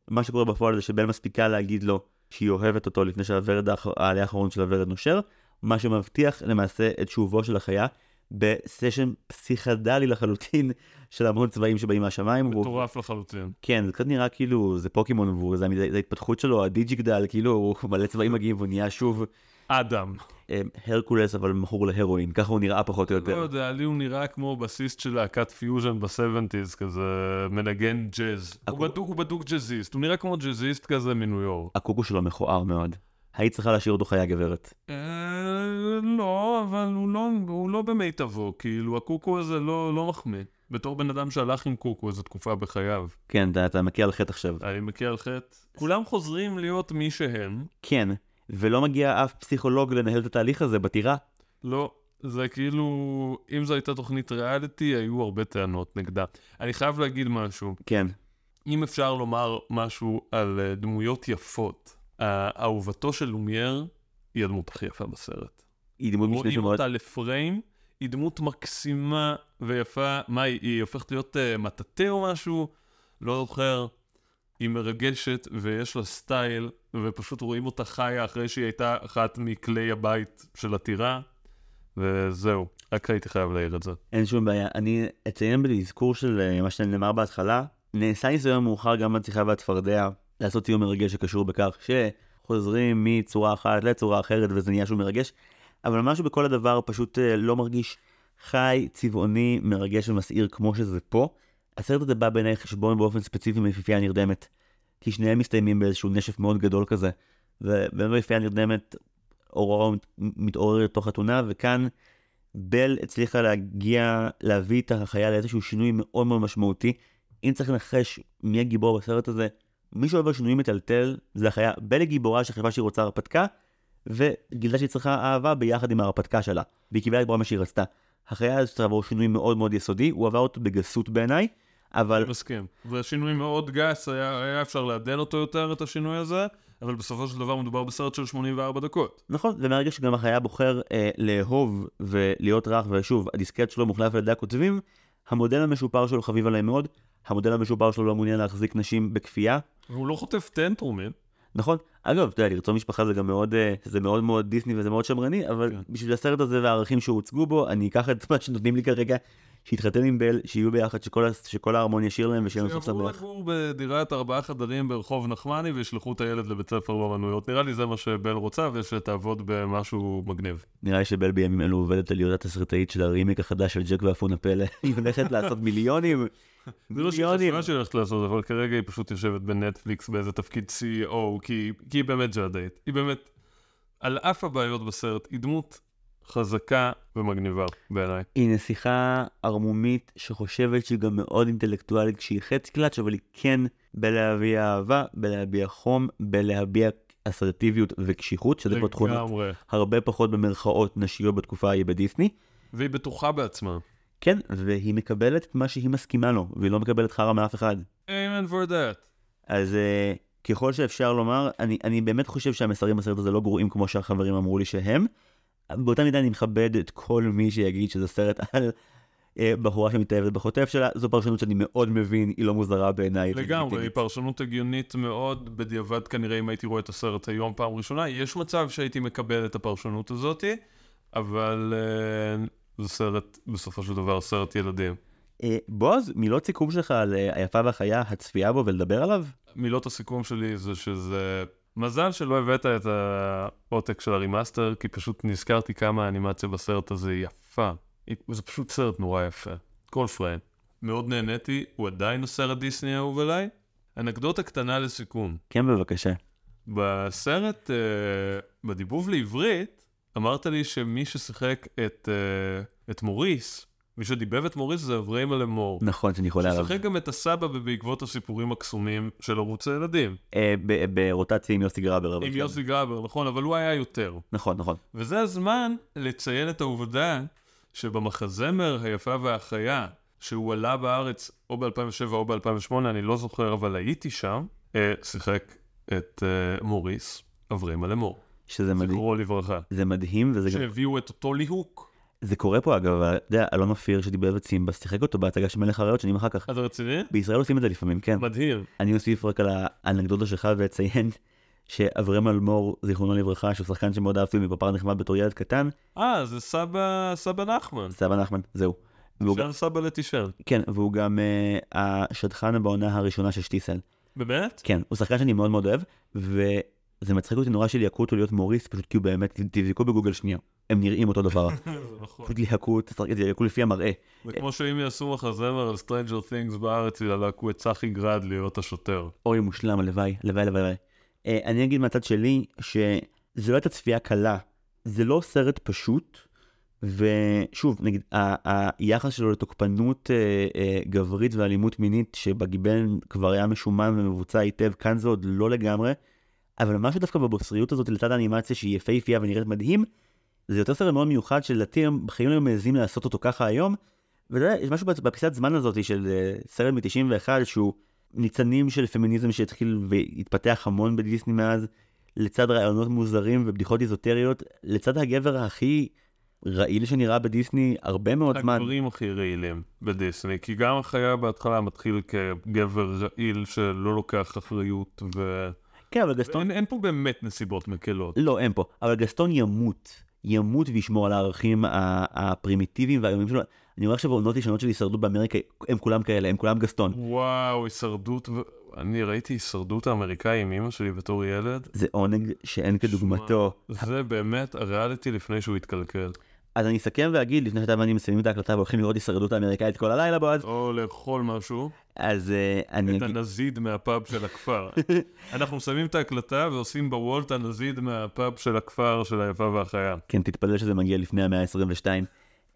מה שקורה בפועל זה שבל מספיקה להגיד לו שהיא אוהבת אותו לפני שהוורד העלה האחרון של הוורד נושר, מה שמבטיח למעשה את שובו של החיה בסשן פסיכדלי לחלוטין של המון צבעים שבאים מהשמיים. מטורף. לחלוטין. כן, זה קצת נראה כאילו זה פוקימון והוא, זה, זה ההתפתחות שלו, הדיג'יגדל, כאילו הוא מלא צבעים מגיעים והוא נהיה שוב אדם. אה, הרקולס אבל מכור להרואין, ככה הוא נראה פחות או יותר. לא יודע, לי הוא נראה כמו בסיסט של להקת פיוז'ן ב-70's, כזה מנגן ג'אז. הוא בדוק ג'אזיסט, הוא נראה כמו ג'אזיסט כזה מניו יורק. הקוקו שלו מכוער מאוד. היית צריכה להשאיר אותו חיי גברת. אה, לא, אבל לא, הוא לא במיטבו, כאילו הקוקו הזה לא, לא מחמיא. בתור בן אדם שהלך עם קוקו איזו תקופה בחייו. כן, אתה מכה על חטא עכשיו. אני מכה על חטא. כולם חוזרים להיות מי שהם. כן. ולא מגיע אף פסיכולוג לנהל את התהליך הזה בטירה. לא, זה כאילו, אם זו הייתה תוכנית ריאליטי, היו הרבה טענות נגדה. אני חייב להגיד משהו. כן. אם אפשר לומר משהו על uh, דמויות יפות, אהובתו של לומייר היא הדמות הכי יפה בסרט. היא דמות משנה שמאוד... רואים אותה לפריים, היא דמות מקסימה ויפה. מה, היא, היא הופכת להיות uh, מטאטא או משהו? לא זוכר. היא מרגשת ויש לה סטייל, ופשוט רואים אותה חיה אחרי שהיא הייתה אחת מכלי הבית של הטירה, וזהו, רק הייתי חייב להעיר את זה. אין שום בעיה. אני אציין באזכור של אה, מה שנאמר בהתחלה, נעשה ניסיון מאוחר גם בשיחה והצפרדע לעשות ציון מרגש שקשור בכך שחוזרים מצורה אחת לצורה אחרת וזה נהיה שוב מרגש, אבל משהו בכל הדבר פשוט אה, לא מרגיש חי, צבעוני, מרגש ומסעיר כמו שזה פה. הסרט הזה בא בעיניי חשבון באופן ספציפי עם יפיפייה נרדמת, כי שניהם מסתיימים באיזשהו נשף מאוד גדול כזה, ובאמת יפיפייה נרדמת, אורורה מתעורר לתוך חתונה, וכאן בל הצליחה להגיע, להביא את החיה לאיזשהו שינוי מאוד מאוד משמעותי. אם צריך לנחש מי הגיבור בסרט הזה, מי שעובר שינוי מטלטל זה החיה. בל היא גיבורה שחשבה שהיא רוצה הרפתקה, וגילתה שהיא צריכה אהבה ביחד עם ההרפתקה שלה, והיא קיבלה לגבורה מה שהיא רצתה. החיה הזאת צריכה לעבור שינוי מאוד מאוד יסודי, הוא עבר אותו בגסות בעיניי, אבל... מסכים. זה שינוי מאוד גס, היה, היה אפשר לעדן אותו יותר, את השינוי הזה, אבל בסופו של דבר מדובר בסרט של 84 דקות. נכון, ומהרגע שגם החיה בוחר אה, לאהוב ולהיות רך, ושוב, הדיסקט שלו מוחלף על ידי הכותבים, המודל המשופר שלו חביב עליי מאוד, המודל המשופר שלו לא מעוניין להחזיק נשים בכפייה. והוא לא חוטף טנטרומים. נכון. אגב, אתה יודע, לרצות משפחה זה גם מאוד, אה, זה מאוד מאוד דיסני וזה מאוד שמרני, אבל כן. בשביל הסרט הזה והערכים שהוצגו בו, אני אקח את מה שנותנים לי כרגע, שיתחתן עם בל, שיהיו ביחד, שכל, שכל ההרמון ישיר להם ושיהיה להם סוף שמח. שיעברו לגור בדירת ארבעה חדרים ברחוב נחמני וישלחו את הילד לבית ספר באמנויות. נראה לי זה מה שבל רוצה ושתעבוד במשהו מגניב. נראה לי שבל בימים אלו עובדת על להיות התסריטאית של הרימיק החדש של ג'ק ואפון הפלא. היא הולכת לעשות מיליונים. זה לא שהיא שהיא הולכת לעשות, אבל כרגע היא פשוט יושבת בנטפליקס באיזה תפקיד CEO, כי היא באמת ג'אדאית. היא באמת, על אף הבעיות בסרט, היא דמות חזקה ומגניבה בעיניי. היא נסיכה ערמומית שחושבת שהיא גם מאוד אינטלקטואלית כשהיא חצי קלאץ', אבל היא כן בלהביע אהבה, בלהביע חום, בלהביע אסרטיביות וקשיחות, שזה כבר תכונות הרבה פחות במרכאות נשיות בתקופה ההיא בדיסני. והיא בטוחה בעצמה. כן, והיא מקבלת את מה שהיא מסכימה לו, והיא לא מקבלת חרא מאף אחד. amen for that. אז uh, ככל שאפשר לומר, אני, אני באמת חושב שהמסרים בסרט הזה לא גרועים כמו שהחברים אמרו לי שהם. באותה מידה אני מכבד את כל מי שיגיד שזה סרט על אה, בחורה שמתאהבת בחוטף שלה, זו פרשנות שאני מאוד מבין, היא לא מוזרה בעיניי. לגמרי, היא פרשנות הגיונית מאוד, בדיעבד כנראה אם הייתי רואה את הסרט היום פעם ראשונה, יש מצב שהייתי מקבל את הפרשנות הזאתי, אבל... זה סרט, בסופו של דבר, סרט ילדים. אה, בועז, מילות סיכום שלך על אה, היפה והחיה, הצפייה בו ולדבר עליו? מילות הסיכום שלי זה שזה... מזל שלא הבאת את העותק של ה remaster, כי פשוט נזכרתי כמה האנימציה בסרט הזה יפה. זה פשוט סרט נורא יפה. כל פריים. מאוד נהניתי, הוא עדיין הסרט דיסני האהוב עליי. אנקדוטה קטנה לסיכום. כן, בבקשה. בסרט, uh, בדיבוב לעברית, אמרת לי שמי ששיחק את, אה, את מוריס, מי שדיבב את מוריס זה אברהים אלמור. נכון, שאני חולה עליו. ששיחק גם את הסבא בעקבות הסיפורים הקסומים של ערוץ הילדים. אה, ברוטציה עם יוסי גרבר. אבל עם. יוסי גבר, נכון, אבל הוא היה יותר. נכון, נכון. וזה הזמן לציין את העובדה שבמחזמר היפה והחיה, שהוא עלה בארץ או ב-2007 או ב-2008, אני לא זוכר, אבל הייתי שם, אה, שיחק את אה, מוריס, אברהם אלמור. שזה מדהים. זכרו לברכה. זה מדהים, וזה גם... שהביאו את אותו ליהוק. זה קורה פה אגב, אתה יודע, אלון אופיר שדיבר סימבה, שיחק אותו בהצגה של מלך הריאות שנים אחר כך. אתה רציני? בישראל עושים את זה לפעמים, כן. מדהים. אני אוסיף רק על האנקדוטה שלך ואציין שאברהם אלמור, זיכרונו לברכה, שהוא שחקן שמאוד אהבתי מפפר נחמד בתור ילד קטן, אה, זה סבא, סבא נחמן. סבא נחמן, זהו. גם, סבא לתשאל. כן, והוא גם אה, השדכן בעונה הראשונה של שטיסל. באמת? כן, הוא שחקן שאני מאוד מאוד אוהב, וזה מצחיק אותי נורא שליהקו אותו להיות מוריס, פשוט כי הוא באמת, תבדקו בגוגל שנייה, הם נראים אותו דבר. זה נכון. פשוט ליהקו, ליהקו לפי המראה. זה כמו שאם יעשו מחזמר על Stranger Things בארץ, ילהקו את צחי גרד להיות השוטר. אוי מושלם, הלוואי, הלוואי, הלוואי. אה, אני אגיד מהצד שלי, שזו לא הייתה צפייה קלה. זה לא סרט פשוט, ושוב, נגיד, היחס שלו לתוקפנות אה, אה, גברית ואלימות מינית, שבגיבן כבר היה משומן ומבוצע היטב, כאן זה עוד לא לגמרי, אבל משהו דווקא בבוסריות הזאת לצד האנימציה שהיא יפהפייה ונראית מדהים, זה יותר סרט מאוד מיוחד שלדעתי הם בחיים לא מעזים לעשות אותו ככה היום, ואתה יודע, יש משהו בפיסת זמן הזאת של אה, סרט מ-91 שהוא ניצנים של פמיניזם שהתחיל והתפתח המון בדיסני מאז, לצד רעיונות מוזרים ובדיחות איזוטריות, לצד הגבר הכי רעיל שנראה בדיסני הרבה מאוד זמן. הגברים הכי רעילים בדיסני, כי גם החיה בהתחלה מתחיל כגבר רעיל שלא לוקח אחריות, ואין כן, אבל גסטון... אין פה באמת נסיבות מקלות. לא, אין פה. אבל גסטון ימות. ימות וישמור על הערכים הפרימיטיביים והאיומים שלו. אני רואה עכשיו עונות ישנות של הישרדות באמריקה, הם כולם כאלה, הם כולם גסטון. וואו, הישרדות. אני ראיתי הישרדות האמריקאי עם אמא שלי בתור ילד. זה עונג שאין כדוגמתו. זה באמת הריאליטי לפני שהוא התקלקל. אז אני אסכם ואגיד, לפני שאתה ואני מסיימים את ההקלטה והולכים לראות הישרדות האמריקאית כל הלילה, בועז, או לאכול משהו, אז אה, אני את. הנזיד מהפאב של הכפר. אנחנו מסיימים את ההקלטה ועושים בוולט הנזיד מהפאב של הכפר של היפה והחיה. כן, תתפלל שזה מגיע לפני המאה ה-22.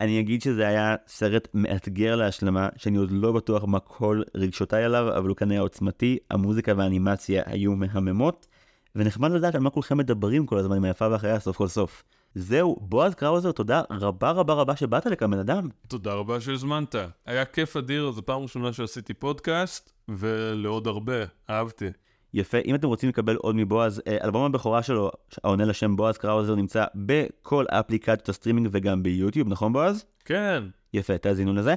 אני אגיד שזה היה סרט מאתגר להשלמה, שאני עוד לא בטוח מה כל רגשותיי עליו, אבל הוא כאן היה עוצמתי, המוזיקה והאנימציה היו מהממות, ונחמד לדעת על מה כולכם מדברים כל הזמן עם היפה והחיה סוף כל סוף. זהו, בועז קראוזר, תודה רבה רבה רבה שבאת לכאן בן אדם. תודה רבה שהזמנת. היה כיף אדיר, זו פעם ראשונה שעשיתי פודקאסט, ולעוד הרבה, אהבתי. יפה, אם אתם רוצים לקבל עוד מבועז, אה, אלבום הבכורה שלו, העונה לשם בועז קראוזר, נמצא בכל אפליקציות הסטרימינג וגם ביוטיוב, נכון בועז? כן, יפה, תאזינו לזה.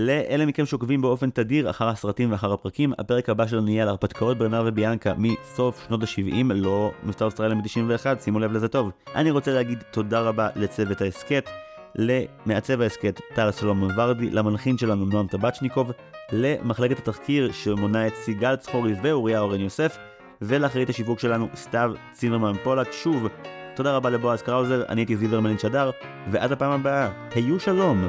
לאלה מכם שעוקבים באופן תדיר אחר הסרטים ואחר הפרקים, הפרק הבא שלנו יהיה על הרפתקאות ברנר וביאנקה מסוף שנות ה-70, לא מבצע אוסטרליה מ-91, שימו לב לזה טוב. אני רוצה להגיד תודה רבה לצוות ההסכת, למעצב ההסכת טל סלומון ורדי, למלחין שלנו נועם טבצ'ניקוב, למחלקת התחקיר שמונה את סיגל צחורי ואוריה אורן יוסף, ולאחראית השיווק שלנו סתיו צימרמן פולק. שוב, תודה רבה לבועז קראוזר, אני הייתי זיוור מלין שדר, ועד הפעם הבאה, היו שלום!